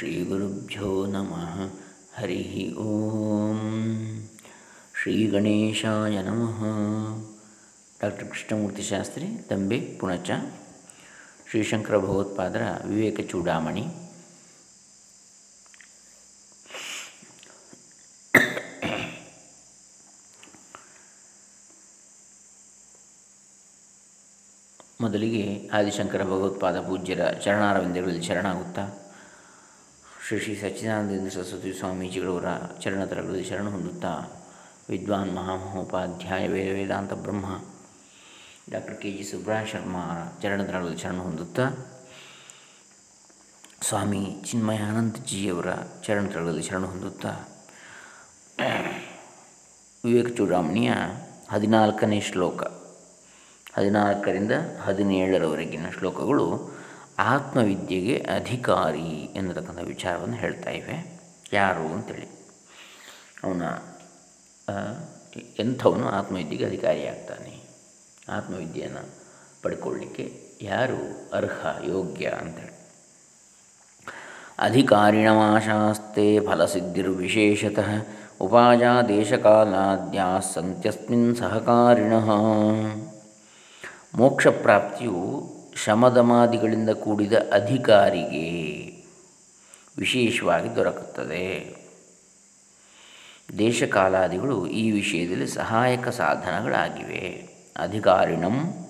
ಶ್ರೀಗುರುಭ್ಯೋ ನಮಃ. ಹರಿ ಓಂ. ಶ್ರೀ ಗಣೇಶಾಯ ನಮಃ. ಡಾಕ್ಟರ್ ಕೃಷ್ಣಮೂರ್ತಿ ಶಾಸ್ತ್ರಿ, ತಂಬೆ, ಪುಣಚ. ಶ್ರೀಶಂಕರ ಭಗವತ್ಪಾದರ ವಿವೇಕ ಚೂಡಾಮಣಿ. ಮೊದಲಿಗೆ ಆದಿಶಂಕರ ಭಗವತ್ಪಾದ ಪೂಜ್ಯರ ಚರಣಾರವಿಂದಗಳಲ್ಲಿ ಶರಣಾಗುತ್ತಾ ಶ್ರೀ ಶ್ರೀ ಸಚ್ಚಿದಾನಂದೇಂದ್ರ ಸರಸ್ವತಿ ಸ್ವಾಮೀಜಿಗಳವರ ಚರಣತರಗಳಲ್ಲಿ ಶರಣ ಹೊಂದುತ್ತಾ ವಿದ್ವಾನ್ ಮಹಾಮಹೋಪಾಧ್ಯಾಯ ವೇದ ವೇದಾಂತ ಬ್ರಹ್ಮ ಡಾಕ್ಟರ್ ಕೆ ಜಿ ಸುಬ್ರಹ ಶರ್ಮಾ ಚರಣತರಗಳಲ್ಲಿ ಶರಣ ಹೊಂದುತ್ತಾ ಸ್ವಾಮಿ ಚಿನ್ಮಯಾನಂದಜಿಯವರ ಚರಣತರಗಳಲ್ಲಿ ಶರಣ ಹೊಂದುತ್ತಾ ವಿವೇಕ ಚೂಡಾಮಣಿಯ ಹದಿನಾಲ್ಕನೇ ಶ್ಲೋಕ, ಹದಿನಾಲ್ಕರಿಂದ ಹದಿನೇಳರವರೆಗಿನ ಶ್ಲೋಕಗಳು ಆತ್ಮವಿದ್ಯೆಗೆ ಅಧಿಕಾರಿ ಎನ್ನತಕ್ಕಂಥ ವಿಚಾರವನ್ನು ಹೇಳ್ತಾ ಇವೆ. ಯಾರು ಅಂತೇಳಿ. ಅವನ ಎಂಥವನು ಆತ್ಮವಿದ್ಯೆಗೆ ಅಧಿಕಾರಿಯಾಗ್ತಾನೆ ಆತ್ಮವಿದ್ಯೆಯನ್ನು ಪಡ್ಕೊಳ್ಳಿಕ್ಕೆ ಯಾರು ಅರ್ಹ, ಯೋಗ್ಯ ಅಂತೇಳಿ. ಅಧಿಕಾರಿಣಮಾಶಾಸ್ತೆ ಫಲಸಿದ್ಧಿರ್ವಿಶೇಷತಃ ಉಪಾಯ ದೇಶಕಾಲಾದ್ಯಾ ಸಂತ್ಯಸ್ಮಿನ್ ಸಹಕಾರಿಣ. ಮೋಕ್ಷ ಪ್ರಾಪ್ತಿಯು ಶಮದಮಾದಿಗಳಿಂದ ಕೂಡಿದ ಅಧಿಕಾರಿಗೆ ವಿಶೇಷವಾಗಿ ದೊರಕುತ್ತದೆ. ದೇಶಕಾಲಾದಿಗಳು ಈ ವಿಷಯದಲ್ಲಿ ಸಹಾಯಕ ಸಾಧನಗಳಾಗಿವೆ. ಅಧಿಕಾರಿಣಂ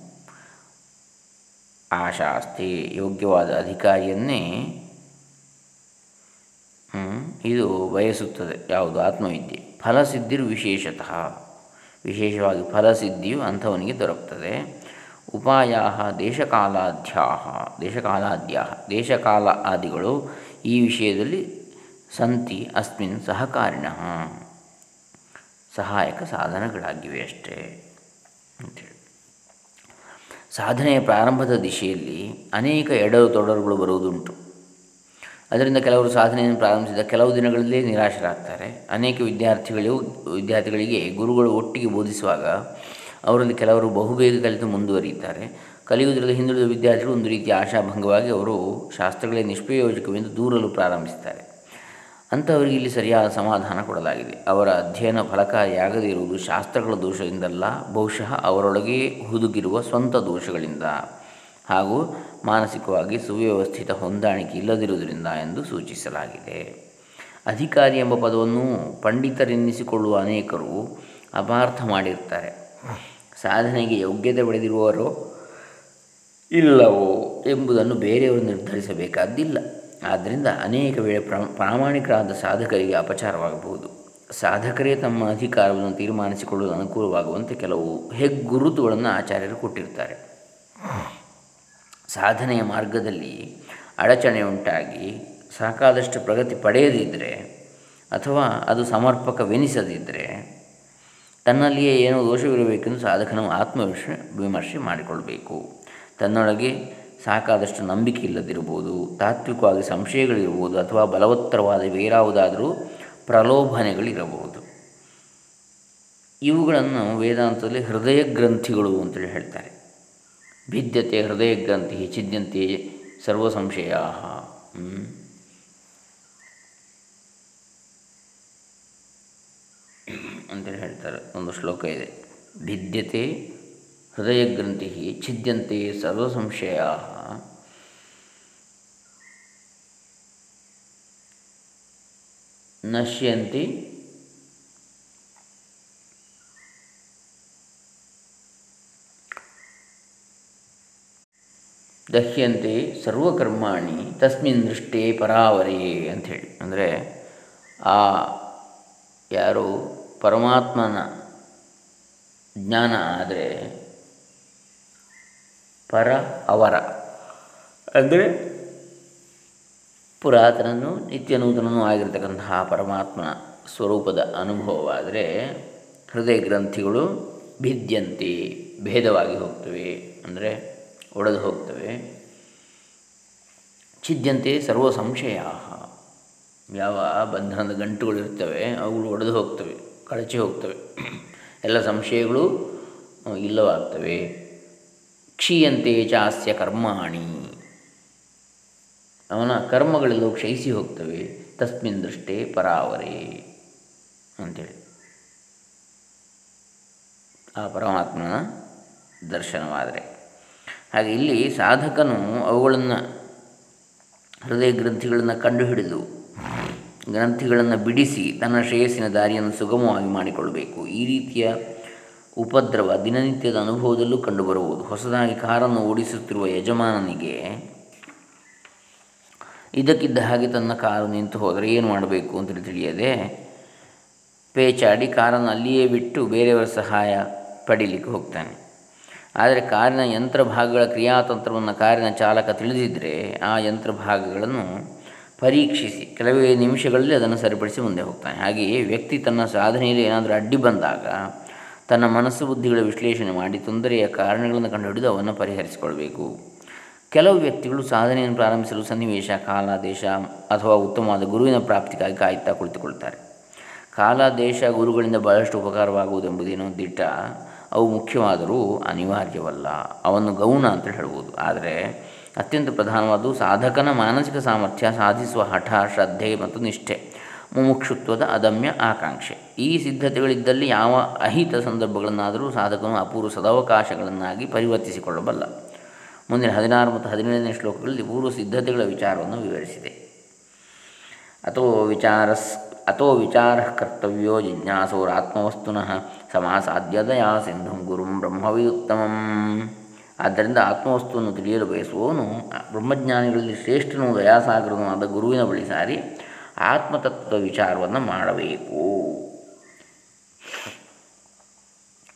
ಆಶಾಸ್ತಿ ಯೋಗ್ಯವಾದ ಅಧಿಕಾರಿಯನ್ನೇ ಇದು ಬಯಸುತ್ತದೆ ಯಾವುದು? ಆತ್ಮವಿದ್ಯೆ. ಫಲಸಿದ್ಧಿರು ವಿಶೇಷತಃ. ವಿಶೇಷವಾಗಿ ಫಲಸಿದ್ಧಿಯು ಅಂಥವನಿಗೆ ದೊರಕುತ್ತದೆ. ಉಪಾಯ ದೇಶಕಾಲಾಧ್ಯ ದೇಶಕಾಲಾದ್ಯ ದೇಶಕಾಲ ಆದಿಗಳು ಈ ವಿಷಯದಲ್ಲಿ ಸಂತಿ ಅಸ್ಮಿನ್ ಸಹಕಾರಿಣ. ಸಹಾಯಕ ಸಾಧನಗಳಾಗಿವೆ ಅಷ್ಟೇ ಅಂತೇಳಿ ಸಾಧನೆಯ ಪ್ರಾರಂಭದ ದಿಶೆಯಲ್ಲಿ ಅನೇಕ ಎಡರು ತೊಡರುಗಳು ಬರುವುದುಂಟು. ಅದರಿಂದ ಕೆಲವರು ಸಾಧನೆಯನ್ನು ಪ್ರಾರಂಭಿಸಿದ ಕೆಲವು ದಿನಗಳಲ್ಲೇ ನಿರಾಶರಾಗ್ತಾರೆ. ಅನೇಕ ವಿದ್ಯಾರ್ಥಿಗಳು ವಿದ್ಯಾರ್ಥಿಗಳಿಗೆ ಗುರುಗಳು ಒಟ್ಟಿಗೆ ಬೋಧಿಸುವಾಗ ಅವರಲ್ಲಿ ಕೆಲವರು ಬಹುಬೇಗ ಕಲಿತು ಮುಂದುವರಿಯುತ್ತಾರೆ. ಕಲಿಯುವುದರಲ್ಲಿ ಹಿಂದುಳಿದ ವಿದ್ಯಾರ್ಥಿಗಳು ಒಂದು ರೀತಿಯ ಆಶಾಭಂಗವಾಗಿ ಅವರು ಶಾಸ್ತ್ರಗಳೇ ನಿಷ್ಪ್ರಯೋಜಕವೆಂದು ದೂರಲು ಪ್ರಾರಂಭಿಸುತ್ತಾರೆ. ಅಂಥವರಿಗೆ ಇಲ್ಲಿ ಸರಿಯಾದ ಸಮಾಧಾನ ಕೊಡಲಾಗಿದೆ. ಅವರ ಅಧ್ಯಯನ ಫಲಕಾರಿಯಾಗದೇ ಇರುವುದು ಶಾಸ್ತ್ರಗಳ ದೋಷದಿಂದಲ್ಲ, ಬಹುಶಃ ಅವರೊಳಗೆ ಹುದುಗಿರುವ ಸ್ವಂತ ದೋಷಗಳಿಂದ ಹಾಗೂ ಮಾನಸಿಕವಾಗಿ ಸುವ್ಯವಸ್ಥಿತ ಹೊಂದಾಣಿಕೆ ಇಲ್ಲದಿರುವುದರಿಂದ ಎಂದು ಸೂಚಿಸಲಾಗಿದೆ. ಅಧಿಕಾರಿ ಎಂಬ ಪದವನ್ನು ಪಂಡಿತರೆನ್ನಿಸಿಕೊಳ್ಳುವ ಅನೇಕರು ಅಪಾರ್ಥ ಮಾಡಿರ್ತಾರೆ ಸಾಧನೆಗೆ ಯೋಗ್ಯತೆ ಪಡೆದಿರುವವರು ಇಲ್ಲವೋ ಎಂಬುದನ್ನು ಬೇರೆಯವರು ನಿರ್ಧರಿಸಬೇಕಾದ್ದಿಲ್ಲ ಆದ್ದರಿಂದ ಅನೇಕ ವೇಳೆ ಪ್ರಾಮಾಣಿಕರಾದ ಸಾಧಕರಿಗೆ ಅಪಚಾರವಾಗಬಹುದು. ಸಾಧಕರೇ ತಮ್ಮ ಅಧಿಕಾರವನ್ನು ತೀರ್ಮಾನಿಸಿಕೊಳ್ಳಲು ಅನುಕೂಲವಾಗುವಂತೆ ಕೆಲವು ಹೆಗ್ಗುರುತುಗಳನ್ನು ಆಚಾರ್ಯರು ಕೊಟ್ಟಿರ್ತಾರೆ ಸಾಧನೆಯ ಮಾರ್ಗದಲ್ಲಿ ಅಡಚಣೆ ಉಂಟಾಗಿ ಸಾಕಾದಷ್ಟು ಪ್ರಗತಿ ಪಡೆಯದಿದ್ದರೆ ಅಥವಾ ಅದು ಸಮರ್ಪಕವೆನಿಸದಿದ್ದರೆ ತನ್ನಲ್ಲಿಯೇ ಏನೋ ದೋಷವಿರಬೇಕೆಂದು ಸಾಧಕನು ಆತ್ಮವಿಷ ವಿಮರ್ಶೆ ಮಾಡಿಕೊಳ್ಬೇಕು. ತನ್ನೊಳಗೆ ಸಾಕಾದಷ್ಟು ನಂಬಿಕೆ ಇಲ್ಲದಿರ್ಬೋದು ತಾತ್ವಿಕವಾಗಿ ಸಂಶಯಗಳಿರ್ಬೋದು ಅಥವಾ ಬಲವತ್ತರವಾದ ಬೇರಾವುದಾದರೂ ಪ್ರಲೋಭನೆಗಳಿರಬಹುದು. ಇವುಗಳನ್ನು ವೇದಾಂತದಲ್ಲಿ ಹೃದಯ ಗ್ರಂಥಿಗಳು ಅಂತೇಳಿ ಹೇಳ್ತಾರೆ. ಭಿದ್ಯತೆ ಹೃದಯ ಗ್ರಂಥಿ ಚಿದ್ಯಂತೆ ಸರ್ವ ಸಂಶಯ ಅಂತೇಳಿ ಹೇಳ್ತಾರೆ. ಒಂದು ಶ್ಲೋಕ ಇದೆ. ಭಿದ್ಯತೆ ಹೃದಯ ಗ್ರಂಥಿ ಛಿದ್ಯಂತೆ ಸರ್ವ ಸಂಶಯ. ನಶ್ಯಂತಿ ದಹ್ಯಂತೆ ಸರ್ವಕರ್ಮಾಣಿ ತಸ್ಮಿನ್ ದೃಷ್ಟೇ ಪರಾವರೇ ಅಂಥೇಳಿ. ಅಂದರೆ ಆ ಯಾರು ಪರಮಾತ್ಮನ ಜ್ಞಾನ ಆದರೆ ಪರ ಅವರ. ಅಂದರೆ ಪುರಾತನನು ನಿತ್ಯ ನೂತನನೂ ಆಗಿರತಕ್ಕಂತಹ ಪರಮಾತ್ಮನ ಸ್ವರೂಪದ ಅನುಭವವಾದರೆ ಹೃದಯ ಗ್ರಂಥಿಗಳು ಭಿದ್ಯಂತಿ ಭೇದವಾಗಿ ಹೋಗ್ತವೆ ಅಂದರೆ ಒಡೆದು ಹೋಗ್ತವೆ. ಛಿದ್ಯಂತೆ ಸರ್ವ ಸಂಶಯ ಯಾವ ಬಂಧನದ ಗಂಟುಗಳು ಇರ್ತವೆ ಅವುಗಳು ಒಡೆದು ಹೋಗ್ತವೆ. ಕಳಚಿ ಹೋಗ್ತವೆ. ಎಲ್ಲ ಸಂಶಯಗಳು ಇಲ್ಲವಾಗ್ತವೆ. ಕ್ಷೀಯಂತೆ ಚಾಸ್ಯ ಕರ್ಮಾಣಿ. ಅವನ ಕರ್ಮಗಳೆಲ್ಲವೂ ಕ್ಷಯಿಸಿ ಹೋಗ್ತವೆ. ತಸ್ಮಿನ್ ದೃಷ್ಟೇ ಪರಾವರೇ ಅಂಥೇಳಿ ಆ ಪರಮಾತ್ಮನ ದರ್ಶನವಾದರೆ. ಹಾಗೆ ಇಲ್ಲಿ ಸಾಧಕನು ಅವುಗಳನ್ನು, ಹೃದಯ ಗ್ರಂಥಿಗಳನ್ನು ಕಂಡುಹಿಡಿದು ಗ್ರಂಥಿಗಳನ್ನು ಬಿಡಿಸಿ ತನ್ನ ಶ್ರೇಯಸ್ಸಿನ ದಾರಿಯನ್ನು ಸುಗಮವಾಗಿ ಮಾಡಿಕೊಳ್ಳಬೇಕು. ಈ ರೀತಿಯ ಉಪದ್ರವ ದಿನನಿತ್ಯದ ಅನುಭವದಲ್ಲೂ ಕಂಡುಬರುವುದು. ಹೊಸದಾಗಿ ಕಾರನ್ನು ಓಡಿಸುತ್ತಿರುವ ಯಜಮಾನನಿಗೆ ಇದಕ್ಕಿದ್ದ ಹಾಗೆ ತನ್ನ ಕಾರು ನಿಂತು ಹೋದರೆ ಏನು ಮಾಡಬೇಕು ಅಂತೇಳಿ ತಿಳಿಯದೆ ಪೇಚಾಡಿ ಕಾರನ್ನು ಅಲ್ಲಿಯೇ ಬಿಟ್ಟು ಬೇರೆಯವರ ಸಹಾಯ ಪಡೀಲಿಕ್ಕೆ ಹೋಗ್ತಾನೆ. ಆದರೆ ಕಾರಿನ ಯಂತ್ರ ಭಾಗಗಳ ಕ್ರಿಯಾತಂತ್ರವನ್ನು ಕಾರಿನ ಚಾಲಕ ತಿಳಿದಿದ್ದರೆ ಆ ಯಂತ್ರ ಭಾಗಗಳನ್ನು ಪರೀಕ್ಷಿಸಿ. ಕೆಲವೇ ನಿಮಿಷಗಳಲ್ಲಿ ಅದನ್ನು ಸರಿಪಡಿಸಿ ಮುಂದೆ ಹೋಗ್ತಾನೆ. ಹಾಗೆಯೇ ವ್ಯಕ್ತಿ ತನ್ನ ಸಾಧನೆಯಲ್ಲಿ ಏನಾದರೂ ಅಡ್ಡಿ ಬಂದಾಗ ತನ್ನ ಮನಸ್ಸು ಬುದ್ಧಿಗಳ ವಿಶ್ಲೇಷಣೆ ಮಾಡಿ ತೊಂದರೆಯ ಕಾರಣಗಳನ್ನು ಕಂಡುಹಿಡಿದು ಅವನ್ನು ಪರಿಹರಿಸಿಕೊಳ್ಬೇಕು. ಕೆಲವು ವ್ಯಕ್ತಿಗಳು ಸಾಧನೆಯನ್ನು ಪ್ರಾರಂಭಿಸಲು ಸನ್ನಿವೇಶ, ಕಾಲ, ದೇಶ ಅಥವಾ ಉತ್ತಮವಾದ ಗುರುವಿನ ಪ್ರಾಪ್ತಿಗಾಗಿ ಕಾಯುತ್ತಾ ಕುಳಿತುಕೊಳ್ತಾರೆ ಕಾಲ, ದೇಶ, ಗುರುಗಳಿಂದ ಬಹಳಷ್ಟು ಉಪಕಾರವಾಗುವುದೆಂಬುದೇನು ದಿಟ್ಟ. ಅವು ಮುಖ್ಯವಾದರೂ ಅನಿವಾರ್ಯವಲ್ಲ. ಅವನ್ನು ಗೌಣ ಅಂತ ಹೇಳ್ಬೋದು ಆದರೆ ಅತ್ಯಂತ ಪ್ರಧಾನವಾದ ಸಾಧಕನ ಮಾನಸಿಕ ಸಾಮರ್ಥ್ಯ, ಸಾಧಿಸುವ ಹಠ, ಶ್ರದ್ಧೆ ಮತ್ತು ನಿಷ್ಠೆ, ಮುಮುಕ್ಷುತ್ವದ ಅದಮ್ಯ ಆಕಾಂಕ್ಷೆ. ಈ ಸಿದ್ಧತೆಗಳಿದ್ದಲ್ಲಿ ಯಾವ ಅಹಿತ ಸಂದರ್ಭಗಳನ್ನಾದರೂ ಸಾಧಕನು ಅಪೂರ್ವ ಸದವಕಾಶಗಳನ್ನಾಗಿ ಪರಿವರ್ತಿಸಿಕೊಳ್ಳಬಲ್ಲ. ಮುಂದಿನ ಹದಿನಾರು ಮತ್ತು ಹದಿನೇಳನೇ ಶ್ಲೋಕಗಳಲ್ಲಿ ಪೂರ್ವ ಸಿದ್ಧತೆಗಳ ವಿಚಾರವನ್ನು ವಿವರಿಸಿದೆ. ಅಥೋ ವಿಚಾರಸ್, ಅಥೋ ವಿಚಾರ ಕರ್ತವ್ಯೋ ಜಿಜ್ಞಾಸೋರಾತ್ಮವಸ್ತುನಃ ಸಮಾಸಾಧ್ಯದಯ ಸಿಂಧು ಗುರುಂ ಬ್ರಹ್ಮವಿಯುತ್ತಮಂ ಆದ್ದರಿಂದ ಆತ್ಮವಸ್ತುವನ್ನು ತಿಳಿಯಲು ಬಯಸುವವನು ಬ್ರಹ್ಮಜ್ಞಾನಿಗಳಲ್ಲಿ ಶ್ರೇಷ್ಠನು ದಯಾಸಾಗರನೂ ಗುರುವಿನ ಬಳಿ ಸಾರಿ ಆತ್ಮತತ್ವ ವಿಚಾರವನ್ನು ಮಾಡಬೇಕು.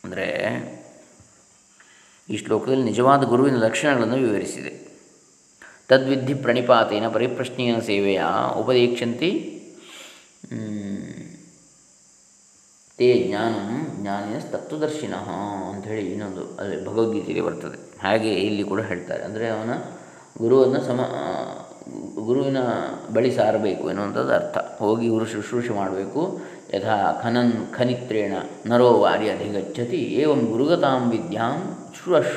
ಅಂದರೆ ಈ ಶ್ಲೋಕದಲ್ಲಿ ನಿಜವಾದ ಗುರುವಿನ ಲಕ್ಷಣಗಳನ್ನು ವಿವರಿಸಿದೆ. ತದ್ವಿಧಿ ಪ್ರಣಿಪಾತೇನ ಪರಿಪ್ರಶ್ನೆಯ ಸೇವೆಯ ಉಪದೇಕ್ಷಂತಿ ತೇ ಜ್ಞಾನಂ ಜ್ಞಾನಿನ ತತ್ವದರ್ಶಿನ ಅಂಥೇಳಿ ಇನ್ನೊಂದು ಅದೇ ಭಗವದ್ಗೀತೆಯಲ್ಲಿ ಬರ್ತದೆ. ಹಾಗೆ ಇಲ್ಲಿ ಕೂಡ ಹೇಳ್ತಾರೆ. ಅಂದರೆ ಅವನ ಗುರುವನ್ನು ಸಮ ಗುರುವಿನ ಬಳಿ ಸಾರಬೇಕು ಎನ್ನುವಂಥದ್ದು ಅರ್ಥ. ಹೋಗಿ ಗುರು ಶುಶ್ರೂಷೆ ಮಾಡಬೇಕು. ಯಥಾ ಖನನ್ ಖನಿತ್ರೇಣ ನರೋ ವಾರಿ ಅಧಿಗಚ್ಚತಿ, ಏವಂ ಗುರುಗತಾಂ ವಿದ್ಯಾಂ ಶುಶ್ರೂಷ್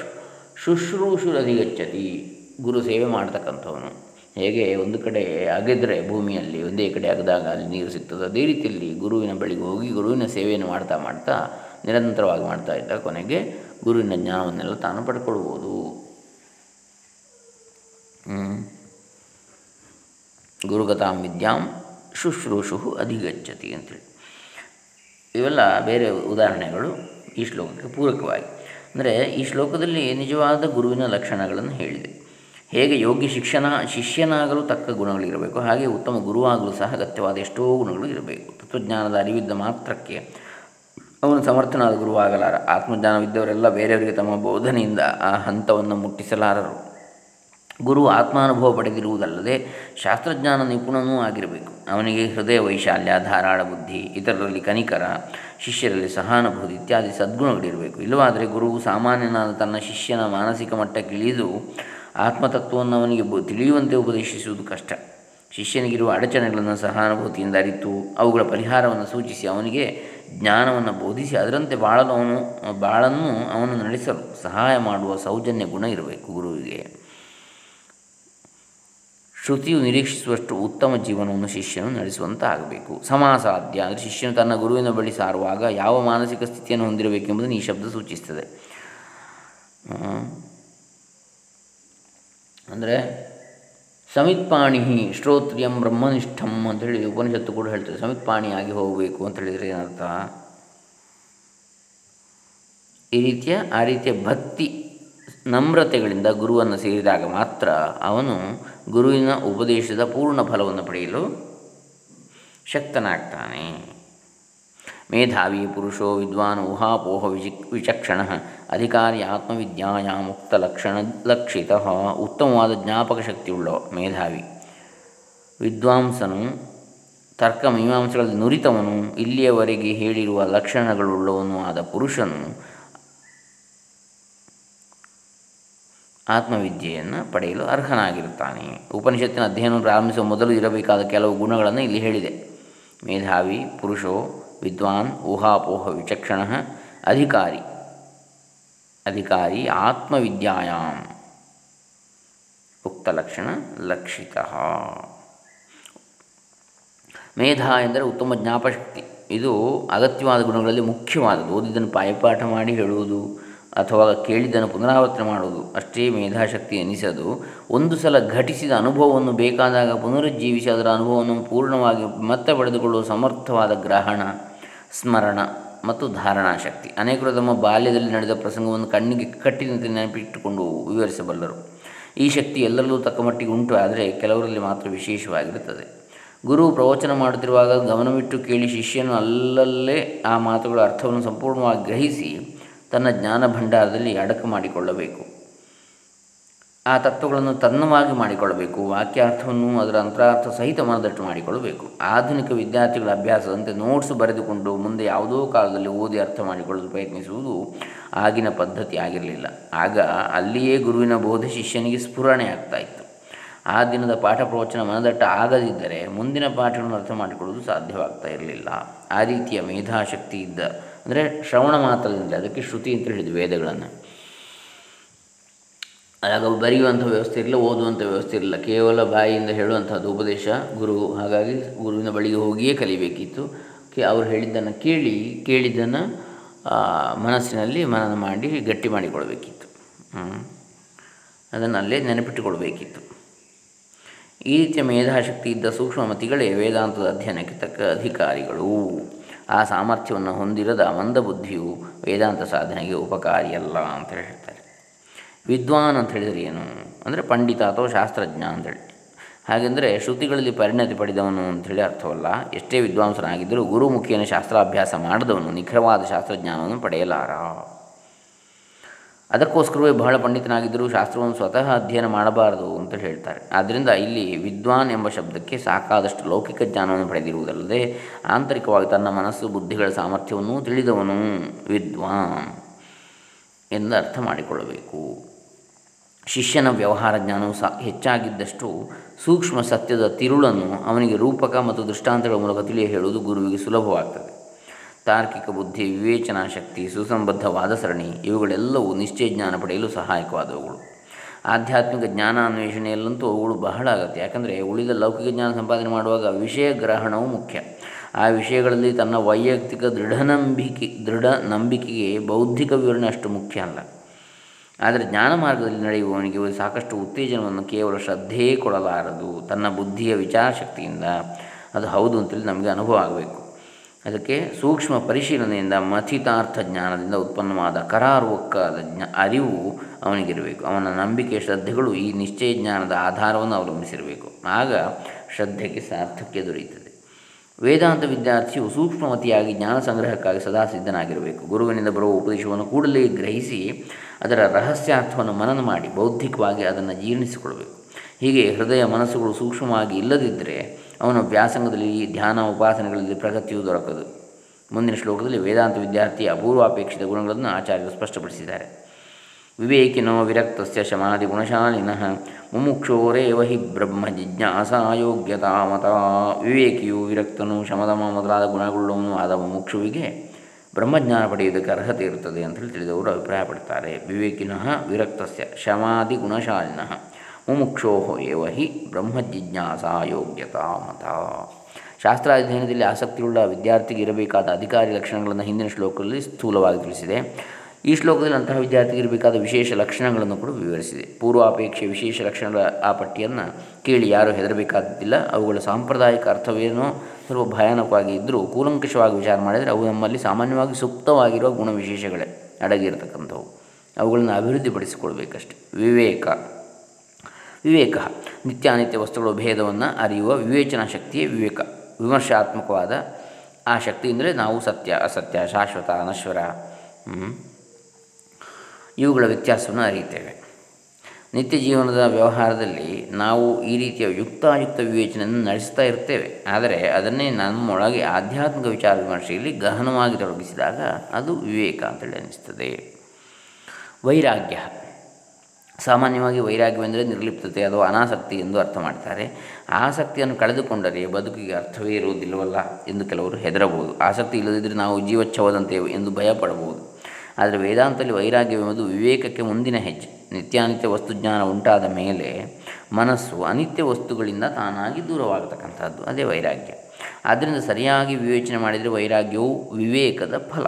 ಶುಶ್ರೂಷುರಧಿಗಚ್ಚತಿ. ಗುರು ಸೇವೆ ಮಾಡ್ತಕ್ಕಂಥವನು. ಹೇಗೆ ಒಂದು ಕಡೆ ಅಗೆದರೆ ಭೂಮಿಯಲ್ಲಿ ಒಂದೇ ಕಡೆ ಅಗದಾಗ ಅಲ್ಲಿ ನೀರು ಸಿಗ್ತದೆ. ಅದೇ ರೀತಿಯಲ್ಲಿ ಗುರುವಿನ ಬಳಿಗೆ ಹೋಗಿ ಗುರುವಿನ ಸೇವೆಯನ್ನು ಮಾಡ್ತಾ ಮಾಡ್ತಾ ನಿರಂತರವಾಗಿ ಮಾಡ್ತಾ ಇದ್ದ ಕೊನೆಗೆ ಗುರುವಿನ ಜ್ಞಾನವನ್ನೆಲ್ಲ ತಾನು ಪಡ್ಕೊಳ್ಬೋದು. ಗುರುಗತಾಂ ವಿದ್ಯಾಂ ಶುಶ್ರೂಷು ಅಧಿಗಚ್ಚತಿ ಅಂತೇಳಿ. ಇವೆಲ್ಲ ಬೇರೆ ಉದಾಹರಣೆಗಳು ಈ ಶ್ಲೋಕಕ್ಕೆ ಪೂರಕವಾಗಿ. ಅಂದರೆ ಈ ಶ್ಲೋಕದಲ್ಲಿ ನಿಜವಾದ ಗುರುವಿನ ಲಕ್ಷಣಗಳನ್ನು ಹೇಳಿದೆ. ಹೇಗೆ ಯೋಗ್ಯ ಶಿಕ್ಷಣ, ಶಿಷ್ಯನಾಗಲು ತಕ್ಕ ಗುಣಗಳಿರಬೇಕು, ಹಾಗೆ ಉತ್ತಮ ಗುರುವಾಗಲು ಸಹ ಅಗತ್ಯವಾದ ಎಷ್ಟೋ ಗುಣಗಳು ಇರಬೇಕು. ತತ್ವಜ್ಞಾನದ ಅರಿವಿದ್ದ ಮಾತ್ರಕ್ಕೆ ಅವನು ಸಮರ್ಥನಾದ ಗುರುವಾಗಲಾರ. ಆತ್ಮಜ್ಞಾನವಿದ್ದವರೆಲ್ಲ ಬೇರೆಯವರಿಗೆ ತಮ್ಮ ಬೋಧನೆಯಿಂದ ಆ ಹಂತವನ್ನು ಮುಟ್ಟಿಸಲಾರರು. ಗುರು ಆತ್ಮಾನುಭವ ಪಡೆದಿರುವುದಲ್ಲದೆ ಶಾಸ್ತ್ರಜ್ಞಾನ ನಿಪುಣನೂ ಆಗಿರಬೇಕು. ಅವನಿಗೆ ಹೃದಯ ವೈಶಾಲ್ಯ, ಧಾರಾಳ ಬುದ್ಧಿ, ಇತರರಲ್ಲಿ ಕನಿಕರ, ಶಿಷ್ಯರಲ್ಲಿ ಸಹಾನುಭೂತಿ ಇತ್ಯಾದಿ ಸದ್ಗುಣಗಳಿರಬೇಕು. ಇಲ್ಲವಾದರೆ ಗುರುವು ಸಾಮಾನ್ಯನಾದ ತನ್ನ ಶಿಷ್ಯನ ಮಾನಸಿಕ ಮಟ್ಟಕ್ಕೆ ಇಳಿದು ಆತ್ಮತತ್ವವನ್ನು ಅವನಿಗೆ ತಿಳಿಯುವಂತೆ ಉಪದೇಶಿಸುವುದು ಕಷ್ಟ. ಶಿಷ್ಯನಿಗಿರುವ ಅಡಚಣೆಗಳನ್ನು ಸಹಾನುಭೂತಿಯಿಂದ ಅರಿತು ಅವುಗಳ ಪರಿಹಾರವನ್ನು ಸೂಚಿಸಿ ಅವನಿಗೆ ಜ್ಞಾನವನ್ನು ಬೋಧಿಸಿ ಅದರಂತೆ ಬಾಳಲು ಅವನು, ಬಾಳನ್ನು ಅವನು ನಡೆಸಲು ಸಹಾಯ ಮಾಡುವ ಸೌಜನ್ಯ ಗುಣ ಇರಬೇಕು ಗುರುವಿಗೆ. ಶ್ರುತಿಯು ನಿರೀಕ್ಷಿಸುವಷ್ಟು ಉತ್ತಮ ಜೀವನವನ್ನು ಶಿಷ್ಯನು ನಡೆಸುವಂತ ಆಗಬೇಕು ಸಮಾಸಾಧ್ಯ ಅಂದರೆ ಶಿಷ್ಯನು ತನ್ನ ಗುರುವಿನ ಬಳಿ ಸಾರುವಾಗ ಯಾವ ಮಾನಸಿಕ ಸ್ಥಿತಿಯನ್ನು ಹೊಂದಿರಬೇಕೆಂಬುದನ್ನು ಈ ಶಬ್ದ ಸೂಚಿಸ್ತದೆ ಅಂದರೆ ಸಮಿತ್ಪಾಣಿ ಶ್ರೋತ್ರಿಯಂ ಬ್ರಹ್ಮನಿಷ್ಠಂ ಅಂತೇಳಿ ಉಪನಿಷತ್ತು ಕೂಡ ಹೇಳ್ತದೆ. ಸಮಿತ್ಪಾಣಿಯಾಗಿ ಹೋಗಬೇಕು ಅಂತ ಹೇಳಿದರೆ ಏನರ್ಥ? ಈ ರೀತಿಯ, ಆ ರೀತಿಯ ಭಕ್ತಿ ನಮ್ರತೆಗಳಿಂದ ಗುರುವನ್ನು ಸೇರಿದಾಗ ಮಾತ್ರ ಅವನು ಗುರುವಿನ ಉಪದೇಶದ ಪೂರ್ಣ ಫಲವನ್ನು ಪಡೆಯಲು ಶಕ್ತನಾಗ್ತಾನೆ. ಮೇಧಾವಿ, ಪುರುಷೋ, ವಿದ್ವಾನ್ ಊಹಾಪೋಹ ವಿಚಿ, ವಿಚಕ್ಷಣ, ಅಧಿಕಾರಿ, ಆತ್ಮವಿದ್ಯಾಯ, ಮುಕ್ತ ಲಕ್ಷಣ, ಲಕ್ಷಿತ, ಉತ್ತಮವಾದ ಜ್ಞಾಪಕ ಶಕ್ತಿಯುಳ್ಳವ ಮೇಧಾವಿ. ವಿದ್ವಾಂಸನು, ತರ್ಕ ಮೀಮಾಂಸೆಗಳಲ್ಲಿ ನುರಿತವನು, ಇಲ್ಲಿಯವರೆಗೆ ಹೇಳಿರುವ ಲಕ್ಷಣಗಳುಳ್ಳವನು ಆದ ಪುರುಷನು, ಆತ್ಮವಿದ್ಯೆಯನ್ನು ಪಡೆಯಲು ಅರ್ಹನಾಗಿರುತ್ತಾನೆ. ಉಪನಿಷತ್ತಿನ ಅಧ್ಯಯನ ಪ್ರಾರಂಭಿಸುವ ಮೊದಲು ಇರಬೇಕಾದ ಕೆಲವು ಗುಣಗಳನ್ನು ಇಲ್ಲಿ ಹೇಳಿದೆ. ಮೇಧಾವಿ, ಪುರುಷೋ ವಿದ್ವಾನ್ ಊಹಾಪೋಹ ವಿಚಕ್ಷಣ ಅಧಿಕಾರಿ. ಅಧಿಕಾರಿ ಆತ್ಮವಿದ್ಯಾಯಾಮ್. ಉಕ್ತಲಕ್ಷಣ ಲಕ್ಷಿತ. ಮೇಧ ಎಂದರೆ ಉತ್ತಮ ಜ್ಞಾಪಶಕ್ತಿ. ಇದು ಅಗತ್ಯವಾದ ಗುಣಗಳಲ್ಲಿ ಮುಖ್ಯವಾದದ್ದು. ಓದಿದ್ದನ್ನು ಪಾಯಪಾಠ ಮಾಡಿ ಹೇಳುವುದು ಅಥವಾ ಕೇಳಿದ್ದನ್ನು ಪುನರಾವರ್ತನೆ ಮಾಡುವುದು ಅಷ್ಟೇ ಮೇಧಾಶಕ್ತಿ ಎನಿಸದು. ಒಂದು ಸಲ ಘಟಿಸಿದ ಅನುಭವವನ್ನು ಬೇಕಾದಾಗ ಪುನರುಜ್ಜೀವಿಸಿ ಅದರ ಅನುಭವವನ್ನು ಪೂರ್ಣವಾಗಿ ಮತ್ತೆ ಪಡೆದುಕೊಳ್ಳುವ ಸಮರ್ಥವಾದ ಗ್ರಹಣ. ಸ್ಮರಣ ಮತ್ತು ಧಾರಣಾಶಕ್ತಿ ಅನೇಕರು ತಮ್ಮ ಬಾಲ್ಯದಲ್ಲಿ ನಡೆದ ಪ್ರಸಂಗವನ್ನು ಕಣ್ಣಿಗೆ ಕಟ್ಟಿನಂತೆ ನೆನಪಿಟ್ಟುಕೊಂಡು ವಿವರಿಸಬಲ್ಲರು. ಈ ಶಕ್ತಿ ಎಲ್ಲರಲ್ಲೂ ತಕ್ಕಮಟ್ಟಿಗೆ ಉಂಟು ಆದರೆ ಕೆಲವರಲ್ಲಿ ಮಾತ್ರ ವಿಶೇಷವಾಗಿರುತ್ತದೆ. ಗುರು ಪ್ರವಚನ ಮಾಡುತ್ತಿರುವಾಗ ಗಮನವಿಟ್ಟು ಕೇಳಿ ಶಿಷ್ಯನು ಅಲ್ಲಲ್ಲೇ ಆ ಮಾತುಗಳ ಅರ್ಥವನ್ನು ಸಂಪೂರ್ಣವಾಗಿ ಗ್ರಹಿಸಿ ತನ್ನ ಜ್ಞಾನ ಭಂಡಾರದಲ್ಲಿ ಅಡಕ ಮಾಡಿಕೊಳ್ಳಬೇಕು ಆ ತತ್ವಗಳನ್ನು ತನ್ನವಾಗಿ ಮಾಡಿಕೊಳ್ಳಬೇಕು ವಾಕ್ಯಾರ್ಥವನ್ನು ಅದರ ಅಂತರಾರ್ಥ ಸಹಿತ ಮನದಟ್ಟು ಮಾಡಿಕೊಳ್ಳಬೇಕು. ಆಧುನಿಕ ವಿದ್ಯಾರ್ಥಿಗಳ ಅಭ್ಯಾಸದಂತೆ ನೋಟ್ಸ್ ಬರೆದುಕೊಂಡು ಮುಂದೆ ಯಾವುದೋ ಕಾಲದಲ್ಲಿ ಓದಿ ಅರ್ಥ ಮಾಡಿಕೊಳ್ಳಲು ಪ್ರಯತ್ನಿಸುವುದು ಆಗಿನ ಪದ್ಧತಿ ಆಗಿರಲಿಲ್ಲ. ಆಗ ಅಲ್ಲಿಯೇ ಗುರುವಿನ ಬೋಧ ಶಿಷ್ಯನಿಗೆ ಸ್ಫುರಣೆ ಆಗ್ತಾ ಇತ್ತು. ಆ ದಿನದ ಪಾಠ ಪ್ರವಚನ ಮನದಟ್ಟ ಆಗದಿದ್ದರೆ ಮುಂದಿನ ಪಾಠಗಳನ್ನು ಅರ್ಥ ಮಾಡಿಕೊಳ್ಳುವುದು ಸಾಧ್ಯವಾಗ್ತಾ ಇರಲಿಲ್ಲ. ಆ ರೀತಿಯ ಮೇಧಾಶಕ್ತಿ ಇದ್ದ, ಅಂದರೆ ಶ್ರವಣ ಮಾತ್ರದಿಂದ, ಅದಕ್ಕೆ ಶ್ರುತಿ ಅಂತ ಹೇಳಿದ್ವಿ ವೇದಗಳನ್ನು. ಆಗ ಬರೆಯುವಂಥ ವ್ಯವಸ್ಥೆ ಇರಲಿಲ್ಲ, ಓದುವಂಥ ವ್ಯವಸ್ಥೆ ಇರಲಿಲ್ಲ. ಕೇವಲ ಬಾಯಿಯಿಂದ ಹೇಳುವಂಥದ್ದು ಉಪದೇಶ, ಗುರು. ಹಾಗಾಗಿ ಗುರುವಿನ ಬಳಿಗೆ ಹೋಗಿಯೇ ಕಲಿಬೇಕಿತ್ತು. ಕೆ, ಅವರು ಹೇಳಿದ್ದನ್ನು ಕೇಳಿ, ಕೇಳಿದ್ದನ್ನು ಮನಸ್ಸಿನಲ್ಲಿ ಮನನ ಮಾಡಿ ಗಟ್ಟಿ ಮಾಡಿಕೊಳ್ಬೇಕಿತ್ತು. ಅದನ್ನು ಅಲ್ಲೇ ನೆನಪಿಟ್ಟುಕೊಳ್ಬೇಕಿತ್ತು. ಈ ರೀತಿಯ ಮೇಧಾಶಕ್ತಿ ಇದ್ದ ಸೂಕ್ಷ್ಮಮತಿಗಳೇ ವೇದಾಂತದ ಅಧ್ಯಯನಕ್ಕೆ ತಕ್ಕ ಅಧಿಕಾರಿಗಳು. ಆ ಸಾಮರ್ಥ್ಯವನ್ನು ಹೊಂದಿರದ ಮಂದಬುದ್ಧಿಯು ವೇದಾಂತ ಸಾಧನೆಗೆ ಉಪಕಾರಿಯಲ್ಲ ಅಂತ ಹೇಳ್ತಾರೆ. ವಿದ್ವಾನ್ ಅಂತ ಹೇಳಿದರೆ ಏನು? ಅಂದರೆ ಪಂಡಿತ ಅಥವಾ ಶಾಸ್ತ್ರಜ್ಞ ಅಂತೇಳಿ ಹಾಗೆಂದರೆ ಶ್ರುತಿಗಳಲ್ಲಿ ಪರಿಣತಿ ಪಡೆದವನು ಅಂಥೇಳಿ ಅರ್ಥವಲ್ಲ. ಎಷ್ಟೇ ವಿದ್ವಾಂಸನಾಗಿದ್ದರೂ ಗುರುಮುಖಿಯನ್ನು ಶಾಸ್ತ್ರಾಭ್ಯಾಸ ಮಾಡಿದವನು, ನಿಖರವಾದ ಶಾಸ್ತ್ರಜ್ಞಾನವನ್ನು ಪಡೆಯಲಾರ. ಅದಕ್ಕೋಸ್ಕರವೇ ಬಹಳ ಪಂಡಿತನಾಗಿದ್ದರೂ ಶಾಸ್ತ್ರವನ್ನು ಸ್ವತಃ ಅಧ್ಯಯನ ಮಾಡಬಾರದು ಅಂತ ಹೇಳ್ತಾರೆ. ಆದ್ದರಿಂದ ಇಲ್ಲಿ ವಿದ್ವಾನ್ ಎಂಬ ಶಬ್ದಕ್ಕೆ ಸಾಕಾದಷ್ಟು ಲೌಕಿಕ ಜ್ಞಾನವನ್ನು ಪಡೆದಿರುವುದಲ್ಲದೆ ಆಂತರಿಕವಾಗಿ ತನ್ನ ಮನಸ್ಸು, ಬುದ್ಧಿಗಳ ಸಾಮರ್ಥ್ಯವನ್ನು ತಿಳಿದವನು ವಿದ್ವಾನ್ ಎಂದು ಅರ್ಥ ಮಾಡಿಕೊಳ್ಳಬೇಕು. ಶಿಷ್ಯನ ವ್ಯವಹಾರ ಜ್ಞಾನವು ಸಹ ಹೆಚ್ಚಾಗಿದ್ದಷ್ಟು ಸೂಕ್ಷ್ಮ ಸತ್ಯದ ತಿರುಳನ್ನು ಅವನಿಗೆ ರೂಪಕ ಮತ್ತು ದೃಷ್ಟಾಂತಗಳ ಮೂಲಕ ತಿಳಿಯ ಹೇಳುವುದು ಗುರುವಿಗೆ ಸುಲಭವಾಗ್ತದೆ. ತಾರ್ಕಿಕ ಬುದ್ಧಿ, ವಿವೇಚನಾ ಶಕ್ತಿ, ಸುಸಂಬದ್ಧವಾದ ಸರಣಿ ಇವುಗಳೆಲ್ಲವೂ ನಿಶ್ಚಯ ಜ್ಞಾನ ಪಡೆಯಲು ಸಹಾಯಕವಾದವುಗಳು. ಆಧ್ಯಾತ್ಮಿಕ ಜ್ಞಾನ ಅನ್ವೇಷಣೆಯಲ್ಲಂತೂ ಅವುಗಳು ಬಹಳ ಅಗತ್ಯ. ಯಾಕಂದರೆ ಉಳಿದ ಲೌಕಿಕ ಜ್ಞಾನ ಸಂಪಾದನೆ ಮಾಡುವಾಗ ವಿಷಯ ಗ್ರಹಣವು ಮುಖ್ಯ. ಆ ವಿಷಯಗಳಲ್ಲಿ ತನ್ನ ವೈಯಕ್ತಿಕ ದೃಢ ನಂಬಿಕೆ ದೃಢ ನಂಬಿಕೆಗೆ ಬೌದ್ಧಿಕ ವಿವರಣೆ ಅಷ್ಟು ಮುಖ್ಯ ಅಲ್ಲ. ಆದರೆ ಜ್ಞಾನ ಮಾರ್ಗದಲ್ಲಿ ನಡೆಯುವವನಿಗೆ ಸಾಕಷ್ಟು ಉತ್ತೇಜನವನ್ನು ಕೇವಲ ಶ್ರದ್ಧೆಯೇ ಕೊಡಲಾರದು ತನ್ನ ಬುದ್ಧಿಯ ವಿಚಾರಶಕ್ತಿಯಿಂದ ಅದು ಹೌದು ಅಂತೇಳಿ ನಮಗೆ ಅನುಭವ ಆಗಬೇಕು. ಅದಕ್ಕೆ ಸೂಕ್ಷ್ಮ ಪರಿಶೀಲನೆಯಿಂದ ಮಥಿತಾರ್ಥ ಜ್ಞಾನದಿಂದ ಉತ್ಪನ್ನವಾದ ಕರಾರುವಕ್ಕಾದ ಜ್ಞ, ಅರಿವು ಅವನಿಗಿರಬೇಕು. ಅವನ ನಂಬಿಕೆ, ಶ್ರದ್ಧೆಗಳು ಈ ನಿಶ್ಚಯ ಜ್ಞಾನದ ಆಧಾರವನ್ನು ಅವಲಂಬಿಸಿರಬೇಕು. ಆಗ ಶ್ರದ್ಧೆಗೆ ಸಾರ್ಥಕ್ಯ ದೊರೆಯುತ್ತದೆ. ವೇದಾಂತ ವಿದ್ಯಾರ್ಥಿಯು ಸೂಕ್ಷ್ಮಮತಿಯಾಗಿ ಜ್ಞಾನ ಸಂಗ್ರಹಕ್ಕಾಗಿ ಸದಾ ಸಿದ್ಧನಾಗಿರಬೇಕು. ಗುರುವಿನಿಂದ ಬರುವ ಉಪದೇಶವನ್ನು ಕೂಡಲೇ ಗ್ರಹಿಸಿ ಅದರ ರಹಸ್ಯಾರ್ಥವನ್ನು ಮನನ ಮಾಡಿ ಬೌದ್ಧಿಕವಾಗಿ ಅದನ್ನು ಜೀರ್ಣಿಸಿಕೊಳ್ಬೇಕು ಹೀಗೆ ಹೃದಯ ಮನಸ್ಸುಗಳು ಸೂಕ್ಷ್ಮವಾಗಿ ಇಲ್ಲದಿದ್ದರೆ ಅವನು ವ್ಯಾಸಂಗದಲ್ಲಿ ಧ್ಯಾನ ಉಪಾಸನೆಗಳಲ್ಲಿ ಪ್ರಗತಿಯು ದೊರಕದು. ಮುಂದಿನ ಶ್ಲೋಕದಲ್ಲಿ ವೇದಾಂತ ವಿದ್ಯಾರ್ಥಿಯ ಅಪೂರ್ವಾಪೇಕ್ಷಿತ ಗುಣಗಳನ್ನು ಆಚಾರ್ಯರು ಸ್ಪಷ್ಟಪಡಿಸಿದ್ದಾರೆ. ವಿವೇಕಿನೋ ವಿರಕ್ತಸ್ಯ ಶಮಾದಿ ಗುಣಶಾಲಿನಃ ಮುಮುಕ್ಷೋರೇವ ಹಿ ಬ್ರಹ್ಮ ಜಿಜ್ಞಾಸಾಯೋಗ್ಯತಾ ಮತ ವಿವೇಕಿಯು ವಿರಕ್ತನು ಶಮದಮ ಮೊದಲಾದ ಗುಣಗುಳ್ಳವನು ಆದ ಮುಮುಕ್ಷುವಿಗೆ ಬ್ರಹ್ಮಜ್ಞಾನ ಪಡೆಯುವುದಕ್ಕೆ ಅರ್ಹತೆ ಇರುತ್ತದೆ ಅಂತೇಳಿ ತಿಳಿದವರು ಅಭಿಪ್ರಾಯಪಡ್ತಾರೆ। ವಿವೇಕಿನಃ ವಿರಕ್ತಸ್ಯ ಶಮಾದಿ ಗುಣಶಾಲಿನಃ। ಮುಮುಕ್ಷೋ ಏವ ಹಿ ಬ್ರಹ್ಮಜಿಜ್ಞಾಸ ಯೋಗ್ಯತಾ ಮತ। ಶಾಸ್ತ್ರಾಧ್ಯಯನದಲ್ಲಿ ಆಸಕ್ತಿಯುಳ್ಳ ವಿದ್ಯಾರ್ಥಿಗೆ ಇರಬೇಕಾದ ಅಧಿಕಾರಿ ಲಕ್ಷಣಗಳನ್ನು ಹಿಂದಿನ ಶ್ಲೋಕದಲ್ಲಿ ಸ್ಥೂಲವಾಗಿ ತಿಳಿಸಿದೆ. ಈ ಶ್ಲೋಕದಲ್ಲಿ ಅಂತಹ ವಿದ್ಯಾರ್ಥಿಗೆ ಇರಬೇಕಾದ ವಿಶೇಷ ಲಕ್ಷಣಗಳನ್ನು ಕೂಡ ವಿವರಿಸಿದೆ. ಪೂರ್ವಾಪೇಕ್ಷೆ ವಿಶೇಷ ಲಕ್ಷಣಗಳ ಆ ಪಟ್ಟಿಯನ್ನು ಕೇಳಿ ಯಾರೂ ಹೆದರಬೇಕಾದಿಲ್ಲ ಅವುಗಳ ಸಾಂಪ್ರದಾಯಿಕ ಅರ್ಥವೇನೋ ಸ್ವಲ್ಪ ಭಯಾನಕವಾಗಿ ಇದ್ದರೂ ಕೂಲಂಕಷವಾಗಿ ವಿಚಾರ ಮಾಡಿದರೆ ಅವು ನಮ್ಮಲ್ಲಿ ಸಾಮಾನ್ಯವಾಗಿ ಸುಪ್ತವಾಗಿರುವ ಗುಣವಿಶೇಷಗಳೇ ಅಡಗಿರತಕ್ಕಂಥವು ಅವುಗಳನ್ನು ಅಭಿವೃದ್ಧಿಪಡಿಸಿಕೊಳ್ಬೇಕಷ್ಟೆ. ವಿವೇಕ. ವಿವೇಕ. ನಿತ್ಯಾನಿತ್ಯ ವಸ್ತುಗಳ ಭೇದವನ್ನು ಅರಿಯುವ ವಿವೇಚನಾ ಶಕ್ತಿಯೇ ವಿವೇಕ. ವಿಮರ್ಶಾತ್ಮಕವಾದ ಆ ಶಕ್ತಿ ನಾವು ಸತ್ಯ, ಅಸತ್ಯ, ಶಾಶ್ವತ, ಅನಶ್ವರ. ಇವುಗಳ ವ್ಯತ್ಯಾಸವನ್ನು ಅರಿಯುತ್ತೇವೆ. ನಿತ್ಯ ಜೀವನದ ವ್ಯವಹಾರದಲ್ಲಿ ನಾವು ಈ ರೀತಿಯ ಯುಕ್ತಾಯುಕ್ತ ವಿವೇಚನೆಯನ್ನು ನಡೆಸ್ತಾ ಇರ್ತೇವೆ. ಆದರೆ ಅದನ್ನೇ ನಮ್ಮೊಳಗೆ ಆಧ್ಯಾತ್ಮಿಕ ವಿಚಾರ ವಿಮರ್ಶೆಯಲ್ಲಿ ಗಹನವಾಗಿ ತೊಡಗಿಸಿದಾಗ ಅದು ವಿವೇಕ ಅಂತೇಳಿ ಅನ್ನಿಸ್ತದೆ ವೈರಾಗ್ಯ. ಸಾಮಾನ್ಯವಾಗಿ ವೈರಾಗ್ಯವೆಂದರೆ ನಿರ್ಲಿಪ್ತತೆ ಅಥವಾ ಅನಾಸಕ್ತಿ ಎಂದು ಅರ್ಥ ಮಾಡ್ತಾರೆ. ಆಸಕ್ತಿಯನ್ನು ಕಳೆದುಕೊಂಡರೆ ಬದುಕಿಗೆ ಅರ್ಥವೇ ಇರುವುದಿಲ್ಲವಲ್ಲ ಎಂದು ಕೆಲವರು ಹೆದರಬಹುದು. ಆಸಕ್ತಿ ಇಲ್ಲದಿದ್ದರೆ ನಾವು ಜೀವಚ್ಛವದಂತೆ ಎಂದು ಭಯಪಡಬಹುದು. ಆದರೆ ವೇದಾಂತದಲ್ಲಿ ವೈರಾಗ್ಯವೆಂಬುದು ವಿವೇಕಕ್ಕೆ ಮುಂದಿನ ಹೆಜ್ಜೆ. ನಿತ್ಯಾನಿತ್ಯ ವಸ್ತುಜ್ಞಾನ ಉಂಟಾದ ಮೇಲೆ ಮನಸ್ಸು ಅನಿತ್ಯ ವಸ್ತುಗಳಿಂದ ತಾನಾಗಿ ದೂರವಾಗತಕ್ಕಂಥದ್ದು. ಅದೇ ವೈರಾಗ್ಯ. ಆದ್ದರಿಂದ ಸರಿಯಾಗಿ ವಿವೇಚನೆ ಮಾಡಿದರೆ ವೈರಾಗ್ಯವು ವಿವೇಕದ ಫಲ.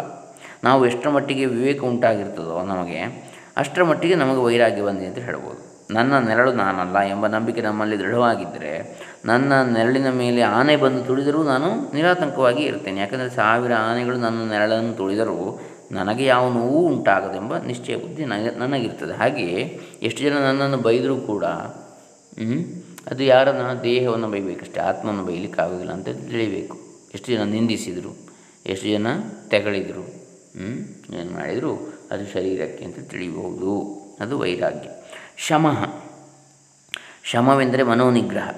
ನಾವು ಎಷ್ಟರ ಮಟ್ಟಿಗೆ ವಿವೇಕ ಉಂಟಾಗಿರ್ತದೋ ನಮಗೆ ಅಷ್ಟರ ಮಟ್ಟಿಗೆ ನಮಗೆ ವೈರಾಗ್ಯ ಬಂದಿದೆ ಅಂತ ಹೇಳ್ಬೋದು. ನನ್ನ ನೆರಳು ನಾನಲ್ಲ ಎಂಬ ನಂಬಿಕೆ ನಮ್ಮಲ್ಲಿ ದೃಢವಾಗಿದ್ದರೆ ನನ್ನ ನೆರಳಿನ ಮೇಲೆ ಆನೆ ಬಂದು ತುಳಿದರೂ ನಾನು ನಿರಾತಂಕವಾಗಿ ಇರ್ತೇನೆ ಯಾಕಂದರೆ ಸಾವಿರ ಆನೆಗಳು ನನ್ನ ನೆರಳನ್ನು ತುಳಿದರೂ ನನಗೆ ಯಾವ ನೋವು ಉಂಟಾಗದೆಂಬ ನಿಶ್ಚಯ ಬುದ್ಧಿ ನನಗಿರ್ತದೆ. ಹಾಗೆಯೇ ಎಷ್ಟು ಜನ ನನ್ನನ್ನು ಬೈದರೂ ಕೂಡ ಅದು ಯಾರನ್ನು ದೇಹವನ್ನು ಬೈಬೇಕಷ್ಟೇ, ಆತ್ಮವನ್ನು ಬೈಲಿಕ್ಕಾಗೋದಿಲ್ಲ ಅಂತ ತಿಳಿಬೇಕು. ಎಷ್ಟು ಜನ ನಿಂದಿಸಿದರು, ಎಷ್ಟು ಜನ ತೆಗಳಿದರು ಏನು ಮಾಡಿದರು, ಅದು ಶರೀರಕ್ಕೆ ಅಂತ ತಿಳಿಬಹುದು. ಅದು ವೈರಾಗ್ಯ. ಶಮ. ಶಮವೆಂದರೆ ಮನೋನಿಗ್ರಹ.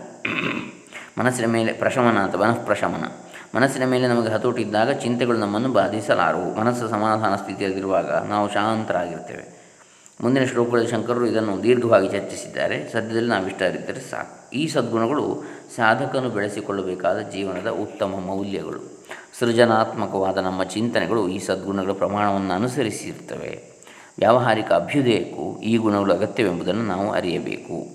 ಮನಸ್ಸಿನ ಮೇಲೆ ಪ್ರಶಮನ ಅಥವಾ ಮನಃಪ್ರಶಮನ. ಮನಸ್ಸಿನ ಮೇಲೆ ನಮಗೆ ಹತೋಟಿ ಇದ್ದಾಗ ಚಿಂತೆಗಳು ನಮ್ಮನ್ನು ಬಾಧಿಸಲಾರವು ಮನಸ್ಸು ಸಮಾಧಾನ ಸ್ಥಿತಿಯಲ್ಲಿರುವಾಗ ನಾವು ಶಾಂತರಾಗಿರ್ತೇವೆ. ಮುಂದಿನ ಶ್ಲೋಕಗಳಲ್ಲಿ ಶಂಕರರು ಇದನ್ನು ದೀರ್ಘವಾಗಿ ಚರ್ಚಿಸಿದ್ದಾರೆ. ಸದ್ಯದಲ್ಲಿ ನಾವು ಇಷ್ಟ ಅರಿತರೆ ಸಾಕು. ಈ ಸದ್ಗುಣಗಳು ಸಾಧಕನು ಬೆಳೆಸಿಕೊಳ್ಳಬೇಕಾದ ಜೀವನದ ಉತ್ತಮ ಮೌಲ್ಯಗಳು. ಸೃಜನಾತ್ಮಕವಾದ ನಮ್ಮ ಚಿಂತನೆಗಳು ಈ ಸದ್ಗುಣಗಳ ಪ್ರಮಾಣವನ್ನು ಅನುಸರಿಸಿರ್ತವೆ ವ್ಯಾವಹಾರಿಕ ಅಭ್ಯುದಯಕ್ಕೂ ಈ ಗುಣಗಳು ಅಗತ್ಯವೆಂಬುದನ್ನು ನಾವು ಅರಿಯಬೇಕು.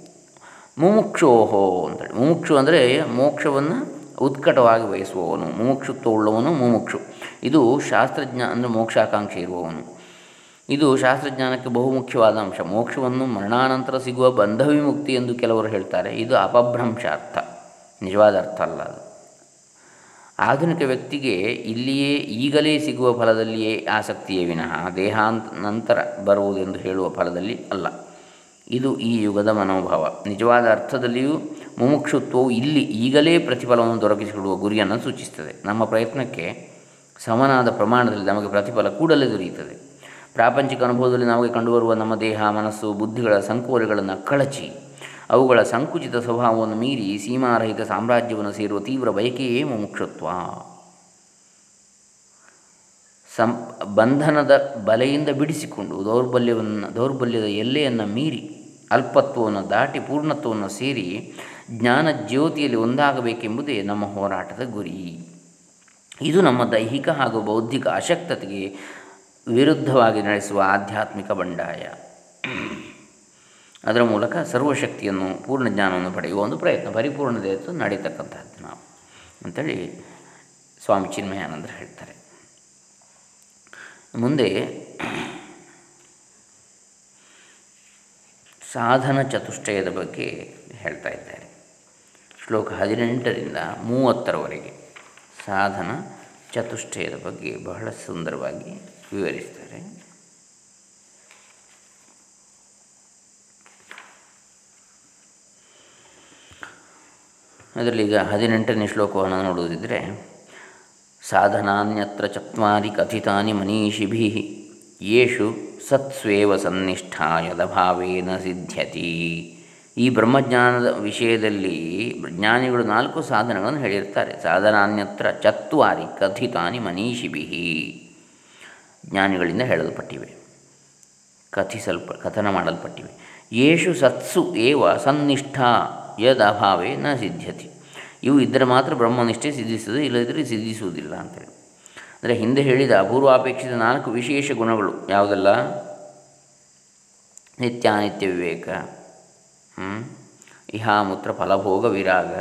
ಮುಮುಕ್ಷೋಹೋ ಅಂತೇಳಿ. ಮುಮುಕ್ಷು ಅಂದರೆ ಮೋಕ್ಷವನ್ನು ಉತ್ಕಟವಾಗಿ ಬಯಸುವವನು, ಮುಮುಕ್ಷುತ್ವ ಉಳ್ಳವನು ಮುಮುಕ್ಷು. ಇದು ಶಾಸ್ತ್ರಜ್ಞ ಅಂದರೆ ಮೋಕ್ಷಾಕಾಂಕ್ಷೆ ಇರುವವನು. ಇದು ಶಾಸ್ತ್ರಜ್ಞಾನಕ್ಕೆ ಬಹುಮುಖ್ಯವಾದ ಅಂಶ. ಮೋಕ್ಷವನ್ನು ಮರಣಾನಂತರ ಸಿಗುವ ಬಂಧ ವಿಮುಕ್ತಿ ಎಂದು ಕೆಲವರು ಹೇಳ್ತಾರೆ. ಇದು ಅಪಭ್ರಂಶಾರ್ಥ. ನಿಜವಾದ ಅರ್ಥ ಅಲ್ಲ ಅದು. ಆಧುನಿಕ ವ್ಯಕ್ತಿಗೆ ಇಲ್ಲಿಯೇ ಈಗಲೇ ಸಿಗುವ ಫಲದಲ್ಲಿಯೇ ಆಸಕ್ತಿಯೇ ವಿನಃ ದೇಹಾಂತ ನಂತರ ಬರುವುದೆಂದು ಹೇಳುವ ಫಲದಲ್ಲಿ ಅಲ್ಲ. ಇದು ಈ ಯುಗದ ಮನೋಭಾವ. ನಿಜವಾದ ಅರ್ಥದಲ್ಲಿಯೂ ಮುಮುಕ್ಷುತ್ವವು ಇಲ್ಲಿ ಈಗಲೇ ಪ್ರತಿಫಲವನ್ನು ದೊರಕಿಸಿಕೊಡುವ ಗುರಿಯನ್ನು ಸೂಚಿಸುತ್ತದೆ. ನಮ್ಮ ಪ್ರಯತ್ನಕ್ಕೆ ಸಮನಾದ ಪ್ರಮಾಣದಲ್ಲಿ ನಮಗೆ ಪ್ರತಿಫಲ ಕೂಡಲೇ ದೊರೆಯುತ್ತದೆ. ಪ್ರಾಪಂಚಿಕ ಅನುಭವದಲ್ಲಿ ನಮಗೆ ಕಂಡುಬರುವ ನಮ್ಮ ದೇಹ, ಮನಸ್ಸು, ಬುದ್ಧಿಗಳ ಸಂಕೋಲೆಗಳನ್ನು ಕಳಚಿ, ಅವುಗಳ ಸಂಕುಚಿತ ಸ್ವಭಾವವನ್ನು ಮೀರಿ ಸೀಮಾರಹಿತ ಸಾಮ್ರಾಜ್ಯವನ್ನು ಸೇರುವ ತೀವ್ರ ಬಯಕೆಯೇ ಮುಮುಕ್ಷತ್ವ. ಸಂ, ಬಂಧನದ ಬಲೆಯಿಂದ ಬಿಡಿಸಿಕೊಂಡು ದೌರ್ಬಲ್ಯವನ್ನು, ದೌರ್ಬಲ್ಯದ ಎಲ್ಲೆಯನ್ನು ಮೀರಿ ಅಲ್ಪತ್ವವನ್ನು ದಾಟಿ ಪೂರ್ಣತ್ವವನ್ನು ಸೇರಿ ಜ್ಞಾನ ಜ್ಯೋತಿಯಲ್ಲಿ ಒಂದಾಗಬೇಕೆಂಬುದೇ ನಮ್ಮ ಹೋರಾಟದ ಗುರಿ. ಇದು ನಮ್ಮ ದೈಹಿಕ ಹಾಗೂ ಬೌದ್ಧಿಕ ಅಶಕ್ತತೆಗೆ ವಿರುದ್ಧವಾಗಿ ನಡೆಸುವ ಆಧ್ಯಾತ್ಮಿಕ ಬಂಡಾಯ. ಅದರ ಮೂಲಕ ಸರ್ವಶಕ್ತಿಯನ್ನು, ಪೂರ್ಣ ಜ್ಞಾನವನ್ನು ಪಡೆಯುವ ಒಂದು ಪ್ರಯತ್ನ, ಪರಿಪೂರ್ಣತೆ ನಡೀತಕ್ಕಂಥದ್ದು ನಾವು. ಅಂಥೇಳಿ ಸ್ವಾಮಿ ಚಿನ್ಮಯಾನಂದರು ಹೇಳ್ತಾರೆ. ಮುಂದೆ ಸಾಧನ ಚತುಷ್ಟಯದ ಬಗ್ಗೆ ಹೇಳ್ತಾ ಇದ್ದಾರೆ ಶ್ಲೋಕ ಹದಿನೆಂಟರಿಂದ ಮೂವತ್ತರವರೆಗೆ ಸಾಧನ ಚತುಷ್ಟಯದ ಬಗ್ಗೆ ಬಹಳ ಸುಂದರವಾಗಿ ವಿವರಿಸ್ತಾರೆ. ಅದರಲ್ಲಿ ಈಗ ಹದಿನೆಂಟನೇ ಶ್ಲೋಕವನ್ನು ನೋಡುವುದಿದ್ದರೆ ಸಾಧನಾನ್ಯತ್ರ ಚತ್ವಾರಿ ಕಥಿತಾನಿ ಮನೀಷಿಭಿ ಯೇಷು ಸತ್ಸ್ವೇವ ಸನ್ನಿಷ್ಠಾಯದ ಭಾವೇನ ಸಿದ್ಧ್ಯತಿ. ಈ ಬ್ರಹ್ಮಜ್ಞಾನದ ವಿಷಯದಲ್ಲಿ ಜ್ಞಾನಿಗಳು ನಾಲ್ಕು ಸಾಧನಗಳನ್ನು ಹೇಳಿರ್ತಾರೆ. ಸಾಧನಾನ್ಯತ್ರ ಚತ್ವಾರಿ ಕಥಿತಾನಿ ಮನೀಷಿಭಿ ಜ್ಞಾನಿಗಳಿಂದ ಹೇಳಲ್ಪಟ್ಟಿವೆ. ಕಥಿಸಲ್ಪ, ಕಥನ ಮಾಡಲ್ಪಟ್ಟಿವೆ. ಯೇಷು ಸತ್ಸು ಏವ ಸನ್ನಿಷ್ಠ ಯದ್ ಅಭಾವೇ ನ ಸಿದ್ಧ್ಯತಿ. ಇವು ಇದ್ದರೆ ಮಾತ್ರ ಬ್ರಹ್ಮನಿಷ್ಠೆ ಸಿದ್ಧಿಸುವುದು ಇಲ್ಲದಿದ್ದರೆ ಸಿದ್ಧಿಸುವುದಿಲ್ಲ ಅಂತೇಳಿ. ಅಂದರೆ ಹಿಂದೆ ಹೇಳಿದ ಅಪೂರ್ವಾಪೇಕ್ಷಿತ ನಾಲ್ಕು ವಿಶೇಷ ಗುಣಗಳು ಯಾವುದೆಲ್ಲ? ನಿತ್ಯಾನಿತ್ಯ ವಿವೇಕ ಇಹಾಮೂತ್ರ ಫಲಭೋಗ ವಿರಾಗ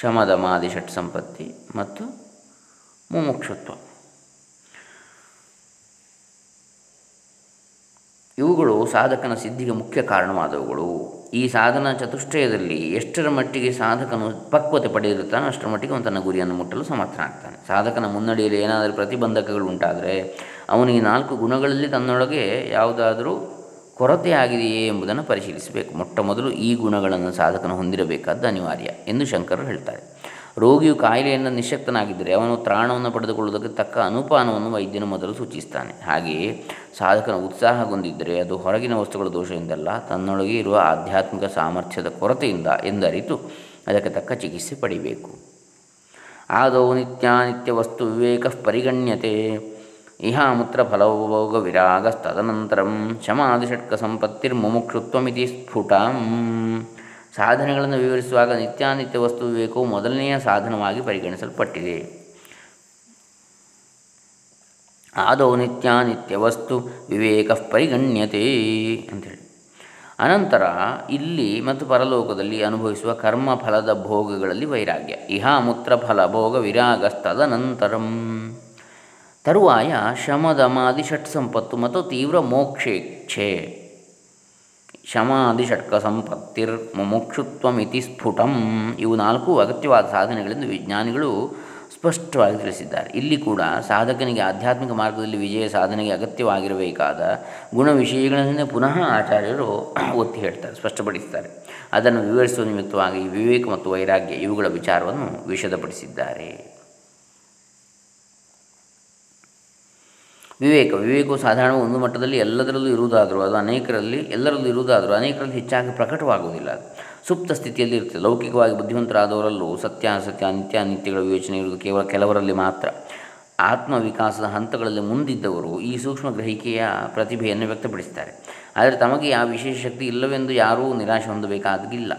ಶಮದಮಾದಿ ಷಟ್ ಸಂಪತ್ತಿ ಮತ್ತು ಮುಮುಕ್ಷತ್ವ. ಇವುಗಳು ಸಾಧಕನ ಸಿದ್ಧಿಗೆ ಮುಖ್ಯ ಕಾರಣವಾದವುಗಳು. ಈ ಸಾಧನ ಚತುಷ್ಟಯದಲ್ಲಿ ಎಷ್ಟರ ಮಟ್ಟಿಗೆ ಸಾಧಕನು ಪಕ್ವತೆ ಪಡೆದಿರುತ್ತಾನೋ ಅಷ್ಟರ ಮಟ್ಟಿಗೆ ಅವನು ತನ್ನ ಗುರಿಯನ್ನು ಮುಟ್ಟಲು ಸಮರ್ಥನಾಗ್ತಾನೆ ಸಾಧಕನ ಮುನ್ನಡೆಯಲ್ಲಿ ಏನಾದರೂ ಪ್ರತಿಬಂಧಕಗಳು ಉಂಟಾದರೆ ಅವನಿಗೆ ನಾಲ್ಕು ಗುಣಗಳಲ್ಲಿ ತನ್ನೊಳಗೆ ಯಾವುದಾದರೂ ಕೊರತೆ ಆಗಿದೆಯೇ ಎಂಬುದನ್ನು ಪರಿಶೀಲಿಸಬೇಕು. ಮೊಟ್ಟ ಮೊದಲು ಈ ಗುಣಗಳನ್ನು ಸಾಧಕನು ಹೊಂದಿರಬೇಕಾದ್ದು ಅನಿವಾರ್ಯ ಎಂದು ಶಂಕರರು ಹೇಳ್ತಾರೆ. ರೋಗಿಯು ಕಾಯಿಲೆಯನ್ನು ನಿಶಕ್ತನಾಗಿದ್ದರೆ ಅವನು ತ್ರಾಣವನ್ನು ಪಡೆದುಕೊಳ್ಳುವುದಕ್ಕೆ ತಕ್ಕ ಅನುಪಾನವನ್ನು ವೈದ್ಯನು ಮೊದಲು ಸೂಚಿಸ್ತಾನೆ. ಹಾಗೆಯೇ ಸಾಧಕನ ಉತ್ಸಾಹಗೊಂಡಿದ್ದರೆ ಅದು ಹೊರಗಿನ ವಸ್ತುಗಳ ದೋಷದಿಂದಲ್ಲ ತನ್ನೊಳಗೆ ಇರುವ ಆಧ್ಯಾತ್ಮಿಕ ಸಾಮರ್ಥ್ಯದ ಕೊರತೆಯಿಂದ ಎಂದರಿತು, ಅದಕ್ಕೆ ತಕ್ಕ ಚಿಕಿತ್ಸೆ ಪಡಿಬೇಕು. ಆದೌ ನಿತ್ಯಾನಿತ್ಯ ವಸ್ತು ವಿವೇಕ ಪರಿಗಣ್ಯತೆ. ಇಹಾಮುತ್ರ ಫಲಭೋಗ ವಿರಾಗಸ್ತದನಂತರಂ ಶಮಾದಿಷಟ್ಕ ಸಂಪತ್ತಿರ್ಮುಮುಕ್ಷುತ್ವಮಿತಿ ಸ್ಫುಟ. ಸಾಧನೆಗಳನ್ನು ವಿವರಿಸುವಾಗ ನಿತ್ಯಾನಿತ್ಯ ವಸ್ತು ವಿವೇಕವು ಮೊದಲನೆಯ ಸಾಧನವಾಗಿ ಪರಿಗಣಿಸಲ್ಪಟ್ಟಿದೆ. ಆದೌ ನಿತ್ಯಾನಿತ್ಯ ವಸ್ತು ವಿವೇಕ ಪರಿಗಣ್ಯತೆ ಅಂಥೇಳಿ. ಅನಂತರ ಇಲ್ಲಿ ಮತ್ತು ಪರಲೋಕದಲ್ಲಿ ಅನುಭವಿಸುವ ಕರ್ಮ ಫಲದ ಭೋಗಗಳಲ್ಲಿ ವೈರಾಗ್ಯ. ಇಹ ಮೂತ್ರ ಫಲ ಭೋಗ ವಿರಾಗಸ್ತದನಂತರಂ ತರುವಾಯ ಶಮದಮಾದಿ ಷಟ್ ಸಂಪತ್ತು ಮತ್ತು ತೀವ್ರ ಮೋಕ್ಷೇಚ್ಛೆ ಶಮಾದಿ ಷಟ್ಕ ಸಂಪತ್ತಿರ್ ಮುಮುಕ್ಷುತ್ವಮಿತಿ ಸ್ಫುಟಂ. ಇವು ನಾಲ್ಕು ಅಗತ್ಯವಾದ ಸಾಧನೆಗಳೆಂದು ವಿಜ್ಞಾನಿಗಳು ಸ್ಪಷ್ಟವಾಗಿ ತಿಳಿಸಿದ್ದಾರೆ. ಇಲ್ಲಿ ಕೂಡ ಸಾಧಕನಿಗೆ ಆಧ್ಯಾತ್ಮಿಕ ಮಾರ್ಗದಲ್ಲಿ ವಿಜಯ ಸಾಧನೆಗೆ ಅಗತ್ಯವಾಗಿರಬೇಕಾದ ಗುಣ ವಿಷಯಗಳನ್ನೇ ಪುನಃ ಆಚಾರ್ಯರು ಒತ್ತಿ ಹೇಳ್ತಾರೆ, ಸ್ಪಷ್ಟಪಡಿಸ್ತಾರೆ. ಅದನ್ನು ವಿವರಿಸುವ ನಿಮಿತ್ತವಾಗಿ ವಿವೇಕ ಮತ್ತು ವೈರಾಗ್ಯ ಇವುಗಳ ವಿಚಾರವನ್ನು ವಿಶದಪಡಿಸಿದ್ದಾರೆ ವಿವೇಕ. ವಿವೇಕವು ಸಾಧಾರಣ ಒಂದು ಮಟ್ಟದಲ್ಲಿ ಎಲ್ಲದರಲ್ಲೂ ಇರುವುದಾದರೂ ಅದು ಅನೇಕರಲ್ಲಿ ಎಲ್ಲರಲ್ಲೂ ಇರುವುದಾದರೂ ಅನೇಕರಲ್ಲಿ ಹೆಚ್ಚಾಗಿ ಪ್ರಕಟವಾಗುವುದಿಲ್ಲ. ಸುಪ್ತ ಸ್ಥಿತಿಯಲ್ಲಿ ಇರ್ತದೆ ಲೌಕಿಕವಾಗಿ ಬುದ್ಧಿವಂತರಾದವರಲ್ಲೂ ಸತ್ಯ, ಅಸತ್ಯ, ಅನಿತ್ಯ, ಅನಿತ್ಯಗಳ ವಿವೇಚನೆ ಇರುವುದು ಕೇವಲ ಕೆಲವರಲ್ಲಿ ಮಾತ್ರ. ಆತ್ಮವಿಕಾಸದ ಹಂತಗಳಲ್ಲಿ ಮುಂದಿದ್ದವರು ಈ ಸೂಕ್ಷ್ಮ ಗ್ರಹಿಕೆಯ ಪ್ರತಿಭೆಯನ್ನು ವ್ಯಕ್ತಪಡಿಸ್ತಾರೆ ಆದರೆ ತಮಗೆ ಆ ವಿಶೇಷ ಶಕ್ತಿ ಇಲ್ಲವೆಂದು ಯಾರೂ ನಿರಾಶೆ ಹೊಂದಬೇಕಾಗಿಲ್ಲ.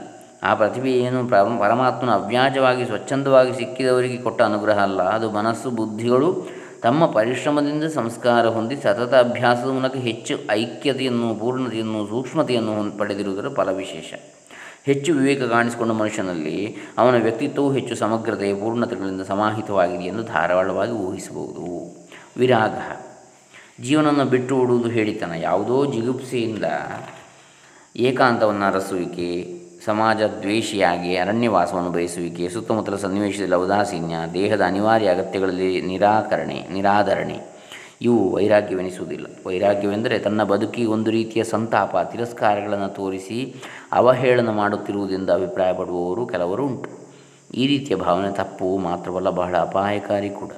ಆ ಪ್ರತಿಭೆಯನ್ನು ಪರಮಾತ್ಮನ ಅವ್ಯಾಜವಾಗಿ, ಸ್ವಚ್ಛಂದವಾಗಿ ಸಿಕ್ಕಿದವರಿಗೆ ಕೊಟ್ಟ ಅನುಗ್ರಹ ಅಲ್ಲ. ಅದು ಮನಸ್ಸು, ಬುದ್ಧಿಗಳು ತಮ್ಮ ಪರಿಶ್ರಮದಿಂದ ಸಂಸ್ಕಾರ ಹೊಂದಿ ಸತತ ಅಭ್ಯಾಸದ ಮೂಲಕ ಹೆಚ್ಚು ಐಕ್ಯತೆಯನ್ನು, ಪೂರ್ಣತೆಯನ್ನು, ಸೂಕ್ಷ್ಮತೆಯನ್ನು ಪಡೆದಿರುವುದರ ಫಲವಿಶೇಷ ಹೆಚ್ಚು ವಿವೇಕ ಕಾಣಿಸಿಕೊಂಡ ಮನುಷ್ಯನಲ್ಲಿ ಅವನ ವ್ಯಕ್ತಿತ್ವವು ಹೆಚ್ಚು ಸಮಗ್ರತೆ, ಪೂರ್ಣತೆಗಳಿಂದ ಸಮಾಹಿತವಾಗಿದೆ ಎಂದು ಧಾರಾಳವಾಗಿ ಊಹಿಸಬಹುದು. ವಿರಾಗ. ಜೀವನವನ್ನು ಬಿಟ್ಟು ಓಡುವುದು ಹೇಳಿತನ. ಯಾವುದೋ ಜಿಗುಪ್ಸೆಯಿಂದ ಏಕಾಂತವನ್ನು ಅರಸುವಿಕೆ ಸಮಾಜ ದ್ವೇಷಿಯಾಗಿ ಅರಣ್ಯವಾಸವನ್ನು ಬಯಸುವಿಕೆ, ಸುತ್ತಮುತ್ತಲ ಸನ್ನಿವೇಶದಲ್ಲಿ ಔದಾಸೀನ್ಯ, ದೇಹದ ಅನಿವಾರ್ಯ ಅಗತ್ಯಗಳಲ್ಲಿ ನಿರಾಕರಣೆ, ನಿರಾಧರಣೆ. ಇವು ವೈರಾಗ್ಯವೆನಿಸುವುದಿಲ್ಲ. ವೈರಾಗ್ಯವೆಂದರೆ ತನ್ನ ಬದುಕಿಗೆ ಒಂದು ರೀತಿಯ ಸಂತಾಪ, ತಿರಸ್ಕಾರಗಳನ್ನು ತೋರಿಸಿ ಅವಹೇಳನ ಮಾಡುತ್ತಿರುವುದೆಂದು ಅಭಿಪ್ರಾಯಪಡುವವರು ಕೆಲವರು ಉಂಟು. ಈ ರೀತಿಯ ಭಾವನೆ ತಪ್ಪು, ಮಾತ್ರವಲ್ಲ ಬಹಳ ಅಪಾಯಕಾರಿ ಕೂಡ.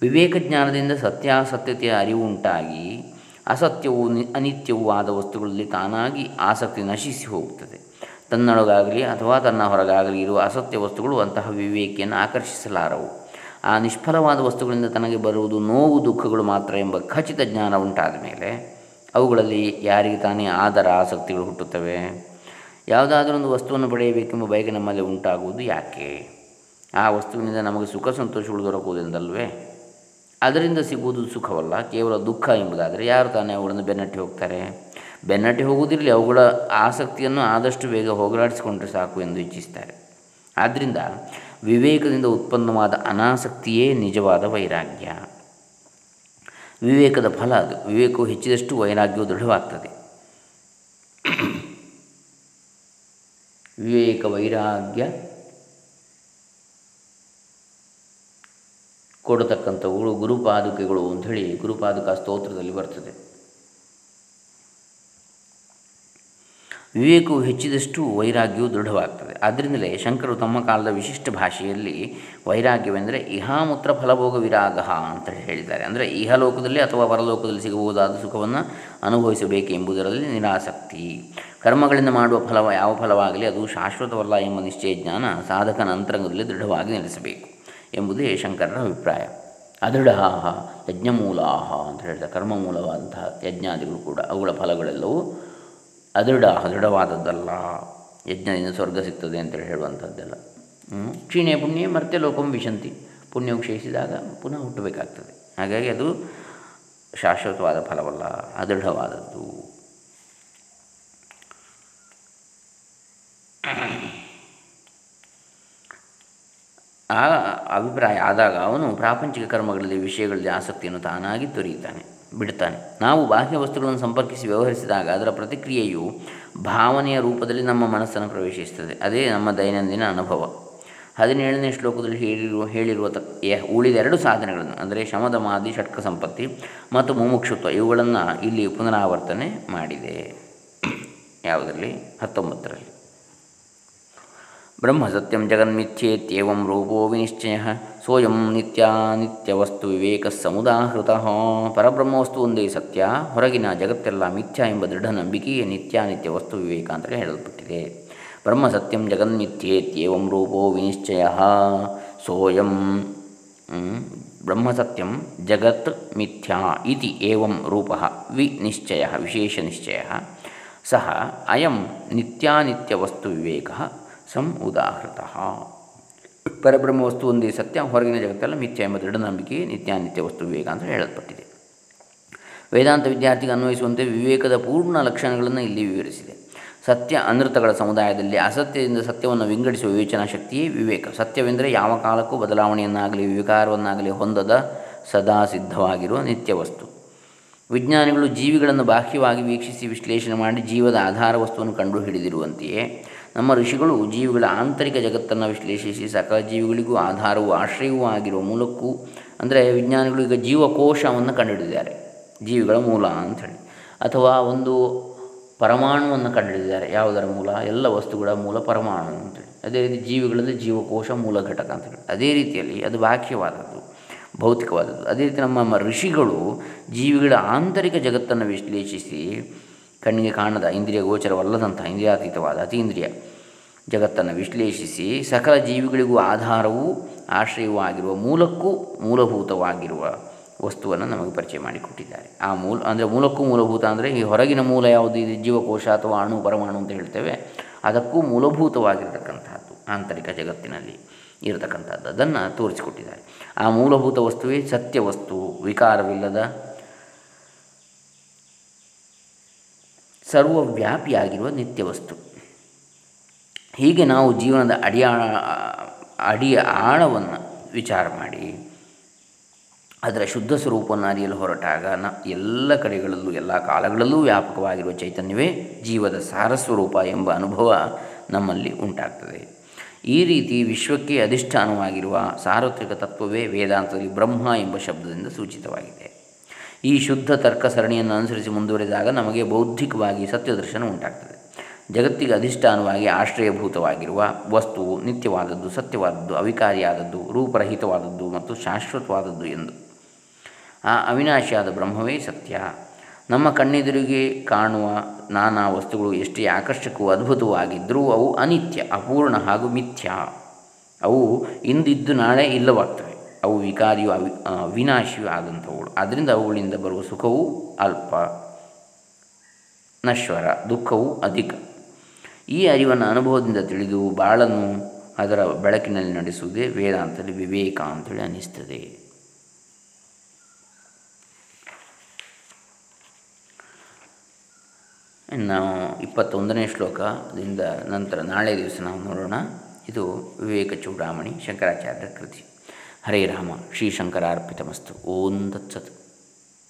ವಿವೇಕ ಜ್ಞಾನದಿಂದ ಸತ್ಯಾಸತ್ಯತೆಯ ಅರಿವು ಉಂಟಾಗಿ ಅಸತ್ಯವೂ ಅನಿತ್ಯವೂ ಆದ ವಸ್ತುಗಳಲ್ಲಿ ತಾನಾಗಿ ಆಸಕ್ತಿ ನಶಿಸಿ ಹೋಗುತ್ತದೆ. ತನ್ನೊಳಗಾಗಲಿ ಅಥವಾ ತನ್ನ ಹೊರಗಾಗಲಿ ಇರುವ ಅಸತ್ಯ ವಸ್ತುಗಳು ಅಂತಹ ವಿವೇಕಿಯನ್ನು ಆಕರ್ಷಿಸಲಾರವು. ಆ ನಿಷ್ಫಲವಾದ ವಸ್ತುಗಳಿಂದ ತನಗೆ ಬರುವುದು ನೋವು, ದುಃಖಗಳು ಮಾತ್ರ ಎಂಬ ಖಚಿತ ಜ್ಞಾನ ಉಂಟಾದ ಮೇಲೆ ಅವುಗಳಲ್ಲಿ ಯಾರಿಗೆ ತಾನೇ ಆದರ ಆಸಕ್ತಿಗಳು ಹುಟ್ಟುತ್ತವೆ? ಯಾವುದಾದ್ರೊಂದು ವಸ್ತುವನ್ನು ಪಡೆಯಬೇಕೆಂಬ ಬಯಕೆ ನಮ್ಮಲ್ಲಿ ಉಂಟಾಗುವುದು ಯಾಕೆ? ಆ ವಸ್ತುವಿನಿಂದ ನಮಗೆ ಸುಖ, ಸಂತೋಷಗಳು ದೊರಕುವುದೆಂದಲ್ವೇ? ಅದರಿಂದ ಸಿಗುವುದು ಸುಖವಲ್ಲ, ಕೇವಲ ದುಃಖ ಎಂಬುದಾದರೆ ಯಾರು ತಾನೇ ಅವುಗಳನ್ನು ಬೆನ್ನಟ್ಟಿ ಹೋಗ್ತಾರೆ? ಬೆನ್ನಟ್ಟಿ ಹೋಗುವುದಿರಲಿ, ಅವುಗಳ ಆಸಕ್ತಿಯನ್ನು ಆದಷ್ಟು ಬೇಗ ಹೋಗಲಾಡಿಸಿಕೊಂಡ್ರೆ ಸಾಕು ಎಂದು ಇಚ್ಛಿಸ್ತಾರೆ. ಆದ್ದರಿಂದ ವಿವೇಕದಿಂದ ಉತ್ಪನ್ನವಾದ ಅನಾಸಕ್ತಿಯೇ ನಿಜವಾದ ವೈರಾಗ್ಯ. ವಿವೇಕದ ಫಲ ಅದು. ವಿವೇಕವು ಹೆಚ್ಚಿದಷ್ಟು ವೈರಾಗ್ಯವು ದೃಢವಾಗ್ತದೆ. ವಿವೇಕ ವೈರಾಗ್ಯ ಕೊಡತಕ್ಕಂಥವುಗಳು ಗುರುಪಾದುಕೆಗಳು ಅಂಥೇಳಿ ಗುರುಪಾದುಕ ಸ್ತೋತ್ರದಲ್ಲಿ ಬರ್ತದೆ. ವಿವೇಕವು ಹೆಚ್ಚಿದಷ್ಟು ವೈರಾಗ್ಯವು ದೃಢವಾಗ್ತದೆ. ಆದ್ದರಿಂದಲೇ ಶಂಕರು ತಮ್ಮ ಕಾಲದ ವಿಶಿಷ್ಟ ಭಾಷೆಯಲ್ಲಿ ವೈರಾಗ್ಯವೆಂದರೆ ಇಹಾಮೂತ್ರ ಫಲಭೋಗ ವಿರಾಗ ಅಂತ ಹೇಳಿದ್ದಾರೆ. ಅಂದರೆ ಇಹಲೋಕದಲ್ಲಿ ಅಥವಾ ಪರಲೋಕದಲ್ಲಿ ಸಿಗಬಹುದಾದ ಸುಖವನ್ನು ಅನುಭವಿಸಬೇಕೆಂಬುದರಲ್ಲಿ ನಿರಾಸಕ್ತಿ. ಕರ್ಮಗಳಿಂದ ಮಾಡುವ ಫಲವ ಯಾವ ಫಲವಾಗಲಿ ಅದು ಶಾಶ್ವತವಲ್ಲ ಎಂಬ ನಿಶ್ಚಯ ಜ್ಞಾನ ಸಾಧಕನ ಅಂತರಂಗದಲ್ಲಿ ದೃಢವಾಗಿ ನೆಲೆಸಬೇಕು. ಎಂಬುದೇ ಶಂಕರರ ಅಭಿಪ್ರಾಯ. ಅದೃಢಾಹ ಯಜ್ಞಮೂಲಾಹ ಅಂತ ಹೇಳಿದ ಕರ್ಮಮೂಲವಾದಂತಹ ಯಜ್ಞಾದಿಗಳು ಕೂಡ, ಅವುಗಳ ಫಲಗಳೆಲ್ಲವೂ ಅದೃಢ ದೃಢವಾದದ್ದಲ್ಲ. ಯಜ್ಞದಿಂದ ಸ್ವರ್ಗ ಸಿಗ್ತದೆ ಅಂತೇಳಿ ಹೇಳುವಂಥದ್ದೆಲ್ಲ. ಕ್ಷೀಣೆ ಪುಣ್ಯ ಮತ್ತೆ ಲೋಕಂ ವಿಶಂತಿ. ಪುಣ್ಯವು ಕ್ಷಯಿಸಿದಾಗ ಪುನಃ ಹುಟ್ಟಬೇಕಾಗ್ತದೆ. ಹಾಗಾಗಿ ಅದು ಶಾಶ್ವತವಾದ ಫಲವಲ್ಲ, ಅದೃಢವಾದದ್ದು. ಆ ಅಭಿಪ್ರಾಯ ಆದಾಗ ಅವನು ಪ್ರಾಪಂಚಿಕ ಕರ್ಮಗಳಲ್ಲಿ ವಿಷಯಗಳಲ್ಲಿ ಆಸಕ್ತಿಯನ್ನು ತಾನಾಗಿ ತೊರೆಯುತ್ತಾನೆ ಬಿಡ್ತಾನೆ ನಾವು ಬಾಹ್ಯ ವಸ್ತುಗಳನ್ನು ಸಂಪರ್ಕಿಸಿ ವ್ಯವಹರಿಸಿದಾಗ ಅದರ ಪ್ರತಿಕ್ರಿಯೆಯು ಭಾವನೆಯ ರೂಪದಲ್ಲಿ ನಮ್ಮ ಮನಸ್ಸನ್ನು ಪ್ರವೇಶಿಸುತ್ತದೆ. ಅದೇ ನಮ್ಮ ದೈನಂದಿನ ಅನುಭವ. ಹದಿನೇಳನೇ ಶ್ಲೋಕದಲ್ಲಿ ಹೇಳಿರುವ ಹೇಳಿರುವ ತ ಉಳಿದೆರಡು ಸಾಧನೆಗಳನ್ನು, ಅಂದರೆ ಶಮದ ಮಾದಿ, ಷಟ್ಕ ಸಂಪತ್ತಿ ಮತ್ತು ಮುಮುಕ್ಷುತ್ವ, ಇವುಗಳನ್ನು ಇಲ್ಲಿ ಪುನರಾವರ್ತನೆ ಮಾಡಿದೆ. ಯಾವುದರಲ್ಲಿ? ಹತ್ತೊಂಬತ್ತರಲ್ಲಿ. ಬ್ರಹ್ಮ ಸತ್ಯಂ ಜಗನ್ಮಿಥ್ಯೇತ್ಯಂ ರೂಪೋ ವಿನಿಶ್ಚಯ ಸೋಯಂ ನಿತ್ಯಾನಿತ್ಯವಸ್ತು ವಿವೇಕ ಸಮುದಾಹೃತ ಪರಬ್ರಹ್ಮವಸ್ತು ಒಂದೇ ಸತ್ಯ, ಹೊರಗಿನ ಜಗತ್ತೆಲ್ಲ ಮಿಥ್ಯ ಎಂಬ ದೃಢ ನಂಬಿಕೆಯೇ ನಿತ್ಯಾನಿತ್ಯ ವಸ್ತು ವಿವೇಕ ಅಂತಲೇ ಹೇಳಲ್ಪಟ್ಟಿದೆ. ಬ್ರಹ್ಮ ಸತ್ಯಂ ಜಗನ್ಮಿಥ್ಯೇತ್ಯಂ ರೂಪೋ ವಿನಿಶ್ಚಯ, ಸೋಯಂ ಬ್ರಹ್ಮಸತ್ಯಂ ಜಗತ್ ಮಿಥ್ಯಾ ಇತಿ ಏವಂ ರೂಪ ವಿನಿಶ್ಚಯ, ವಿಶೇಷ ನಿಶ್ಚಯ. ಸಹ ಅಯಂ ನಿತ್ಯಾನಿತ್ಯವಸ್ತು ವಿವೇಕ ಸಂ ಉದಾಹೃತ. ಪರಬ್ರಹ್ಮ ವಸ್ತು ಒಂದೇ ಸತ್ಯ, ಹೊರಗಿನ ಜಗತ್ತಲ್ಲ, ಮಿಥ್ಯ ಎಂಬ ದೃಢ ನಂಬಿಕೆ ನಿತ್ಯಾನಿತ್ಯ ವಸ್ತು ವಿವೇಕ ಅಂತ ಹೇಳಲ್ಪಟ್ಟಿದೆ. ವೇದಾಂತ ವಿದ್ಯಾರ್ಥಿಗೆ ಅನ್ವಯಿಸುವಂತೆ ವಿವೇಕದ ಪೂರ್ಣ ಲಕ್ಷಣಗಳನ್ನು ಇಲ್ಲಿ ವಿವರಿಸಿದೆ. ಸತ್ಯ ಅನೃತಗಳ ಸಮುದಾಯದಲ್ಲಿ ಅಸತ್ಯದಿಂದ ಸತ್ಯವನ್ನು ವಿಂಗಡಿಸುವ ವಿವೇಚನಾ ಶಕ್ತಿಯೇ ವಿವೇಕ. ಸತ್ಯವೆಂದರೆ ಯಾವ ಕಾಲಕ್ಕೂ ಬದಲಾವಣೆಯನ್ನಾಗಲಿ ವಿಕಾರವನ್ನಾಗಲಿ ಹೊಂದದ ಸದಾ ಸಿದ್ಧವಾಗಿರುವ ನಿತ್ಯ ವಸ್ತು. ವಿಜ್ಞಾನಿಗಳು ಜೀವಿಗಳನ್ನು ಬಾಹ್ಯವಾಗಿ ವೀಕ್ಷಿಸಿ ವಿಶ್ಲೇಷಣೆ ಮಾಡಿ ಜೀವದ ಆಧಾರ ವಸ್ತುವನ್ನು ಕಂಡುಹಿಡಿದಿರುವಂತೆಯೇ ನಮ್ಮ ಋಷಿಗಳು ಜೀವಿಗಳ ಆಂತರಿಕ ಜಗತ್ತನ್ನು ವಿಶ್ಲೇಷಿಸಿ ಸಕಲ ಜೀವಿಗಳಿಗೂ ಆಧಾರವೂ ಆಶ್ರಯವೂ ಆಗಿರುವ ಮೂಲಕ್ಕೂ, ಅಂದರೆ ವಿಜ್ಞಾನಿಗಳು ಈಗ ಜೀವಕೋಶವನ್ನು ಕಂಡುಹಿಡಿದಿದ್ದಾರೆ. ಜೀವಿಗಳ ಮೂಲ ಅಂಥೇಳಿ. ಅಥವಾ ಒಂದು ಪರಮಾಣುವನ್ನು ಕಂಡುಹಿಡಿದಿದ್ದಾರೆ. ಯಾವುದರ ಮೂಲ? ಎಲ್ಲ ವಸ್ತುಗಳ ಮೂಲ ಪರಮಾಣು ಅಂತೇಳಿ ಅದೇ ರೀತಿ ಜೀವಿಗಳಲ್ಲಿ ಜೀವಕೋಶ ಮೂಲ ಘಟಕ ಅಂತೇಳಿ ಅದೇ ರೀತಿಯಲ್ಲಿ ಅದು ಬಾಹ್ಯವಾದದ್ದು, ಭೌತಿಕವಾದದ್ದು. ಅದೇ ರೀತಿ ನಮ್ಮ ಋಷಿಗಳು ಜೀವಿಗಳ ಆಂತರಿಕ ಜಗತ್ತನ್ನು ವಿಶ್ಲೇಷಿಸಿ ಕಣ್ಣಿಗೆ ಕಾಣದ ಇಂದ್ರಿಯ ಗೋಚರವಲ್ಲದಂತಹ ಇಂದ್ರಿಯಾತೀತವಾದ ಅತೀಂದ್ರಿಯ ಜಗತ್ತನ್ನು ವಿಶ್ಲೇಷಿಸಿ ಸಕಲ ಜೀವಿಗಳಿಗೂ ಆಧಾರವೂ ಆಶ್ರಯವೂ ಆಗಿರುವ ಮೂಲಕ್ಕೂ ಮೂಲಭೂತವಾಗಿರುವ ವಸ್ತುವನ್ನು ನಮಗೆ ಪರಿಚಯ ಮಾಡಿಕೊಟ್ಟಿದ್ದಾರೆ. ಆ ಮೂಲ ಅಂದರೆ ಮೂಲಕ್ಕೂ ಮೂಲಭೂತ ಅಂದರೆ ಈ ಹೊರಗಿನ ಮೂಲ ಯಾವುದು? ಇದೆ ಜೀವಕೋಶ ಅಥವಾ ಅಣು, ಪರಮಾಣು ಅಂತ ಹೇಳ್ತೇವೆ. ಅದಕ್ಕೂ ಮೂಲಭೂತವಾಗಿರತಕ್ಕಂಥದ್ದು ಆಂತರಿಕ ಜಗತ್ತಿನಲ್ಲಿ ಇರತಕ್ಕಂಥದ್ದು ಅದನ್ನು ತೋರಿಸಿಕೊಟ್ಟಿದ್ದಾರೆ. ಆ ಮೂಲಭೂತ ವಸ್ತುವೇ ಸತ್ಯ ವಸ್ತು, ವಿಕಾರವಿಲ್ಲದ ಸರ್ವವ್ಯಾಪಿಯಾಗಿರುವ ನಿತ್ಯ ವಸ್ತು ಹೀಗೆ ನಾವು ಜೀವನದ ಅಡಿಯ ಅಡಿಯ ಆಳವನ್ನು ವಿಚಾರ ಮಾಡಿ, ಅದರ ಶುದ್ಧ ಸ್ವರೂಪವನ್ನು ಅರಿಯಲು ಹೊರಟಾಗ ನ, ಎಲ್ಲ ಕಡೆಗಳಲ್ಲೂ, ಎಲ್ಲ ಕಾಲಗಳಲ್ಲೂ ವ್ಯಾಪಕವಾಗಿರುವ ಚೈತನ್ಯವೇ ಜೀವದ ಸಾರಸ್ವರೂಪ ಎಂಬ ಅನುಭವ ನಮ್ಮಲ್ಲಿ ಉಂಟಾಗ್ತದೆ. ಈ ರೀತಿ ವಿಶ್ವಕ್ಕೆ ಅಧಿಷ್ಠಾನವಾಗಿರುವ ಸಾರ್ವತ್ರಿಕ ತತ್ವವೇ ವೇದಾಂತದಲ್ಲಿ ಬ್ರಹ್ಮ ಎಂಬ ಶಬ್ದದಿಂದ ಸೂಚಿತವಾಗಿದೆ. ಈ ಶುದ್ಧ ತರ್ಕ ಸರಣಿಯನ್ನು ಅನುಸರಿಸಿ ಮುಂದುವರೆದಾಗ ನಮಗೆ ಬೌದ್ಧಿಕವಾಗಿ ಸತ್ಯದರ್ಶನ ಉಂಟಾಗ್ತದೆ. ಜಗತ್ತಿಗೆ ಅಧಿಷ್ಠಾನವಾಗಿ ಆಶ್ರಯಭೂತವಾಗಿರುವ ವಸ್ತುವು ನಿತ್ಯವಾದದ್ದು, ಸತ್ಯವಾದದ್ದು, ಅವಿಕಾರಿಯಾದದ್ದು, ರೂಪರಹಿತವಾದದ್ದು ಮತ್ತು ಶಾಶ್ವತವಾದದ್ದು ಎಂದು. ಆ ಅವಿನಾಶಿಯಾದ ಬ್ರಹ್ಮವೇ ಸತ್ಯ. ನಮ್ಮ ಕಣ್ಣೆದುರಿಗೆ ಕಾಣುವ ನಾನಾ ವಸ್ತುಗಳು ಎಷ್ಟೇ ಆಕರ್ಷಕವೂ ಅದ್ಭುತವಾಗಿದ್ದರೂ ಅವು ಅನಿತ್ಯ, ಅಪೂರ್ಣ ಹಾಗೂ ಮಿಥ್ಯ. ಅವು ಇಂದಿದ್ದು ನಾಳೆ ಇಲ್ಲವಾಗ್ತವೆ. ಅವು ವಿಕಾರಿಯು ಅವಿ ವಿನಾಶಿಯೂ ಆದಂಥವುಗಳು. ಆದ್ದರಿಂದ ಅವುಗಳಿಂದ ಬರುವ ಸುಖವು ಅಲ್ಪ, ನಶ್ವರ, ದುಃಖವು ಅಧಿಕ. ಈ ಅರಿವನ್ನು ಅನುಭವದಿಂದ ತಿಳಿದು ಬಾಳನ್ನು ಅದರ ಬೆಳಕಿನಲ್ಲಿ ನಡೆಸುವುದೇ ವೇದಾಂತದಲ್ಲಿ ವಿವೇಕ ಅಂತೇಳಿ ಅನ್ನಿಸ್ತದೆ ನಾವು ಇಪ್ಪತ್ತೊಂದನೇ ಶ್ಲೋಕದಿಂದ ನಂತರ ನಾಳೆ ದಿವಸ ನಾವು ನೋಡೋಣ. ಇದು ವಿವೇಕ ಚೂಡಾಮಣಿ ಶಂಕರಾಚಾರ್ಯರ ಕೃತಿ. ಹರೇ ರಾಮ ಶ್ರೀ ಶಂಕರಾರ್ಪಿತಮಸ್ತು ಓಂ ತತ್ಸತ್.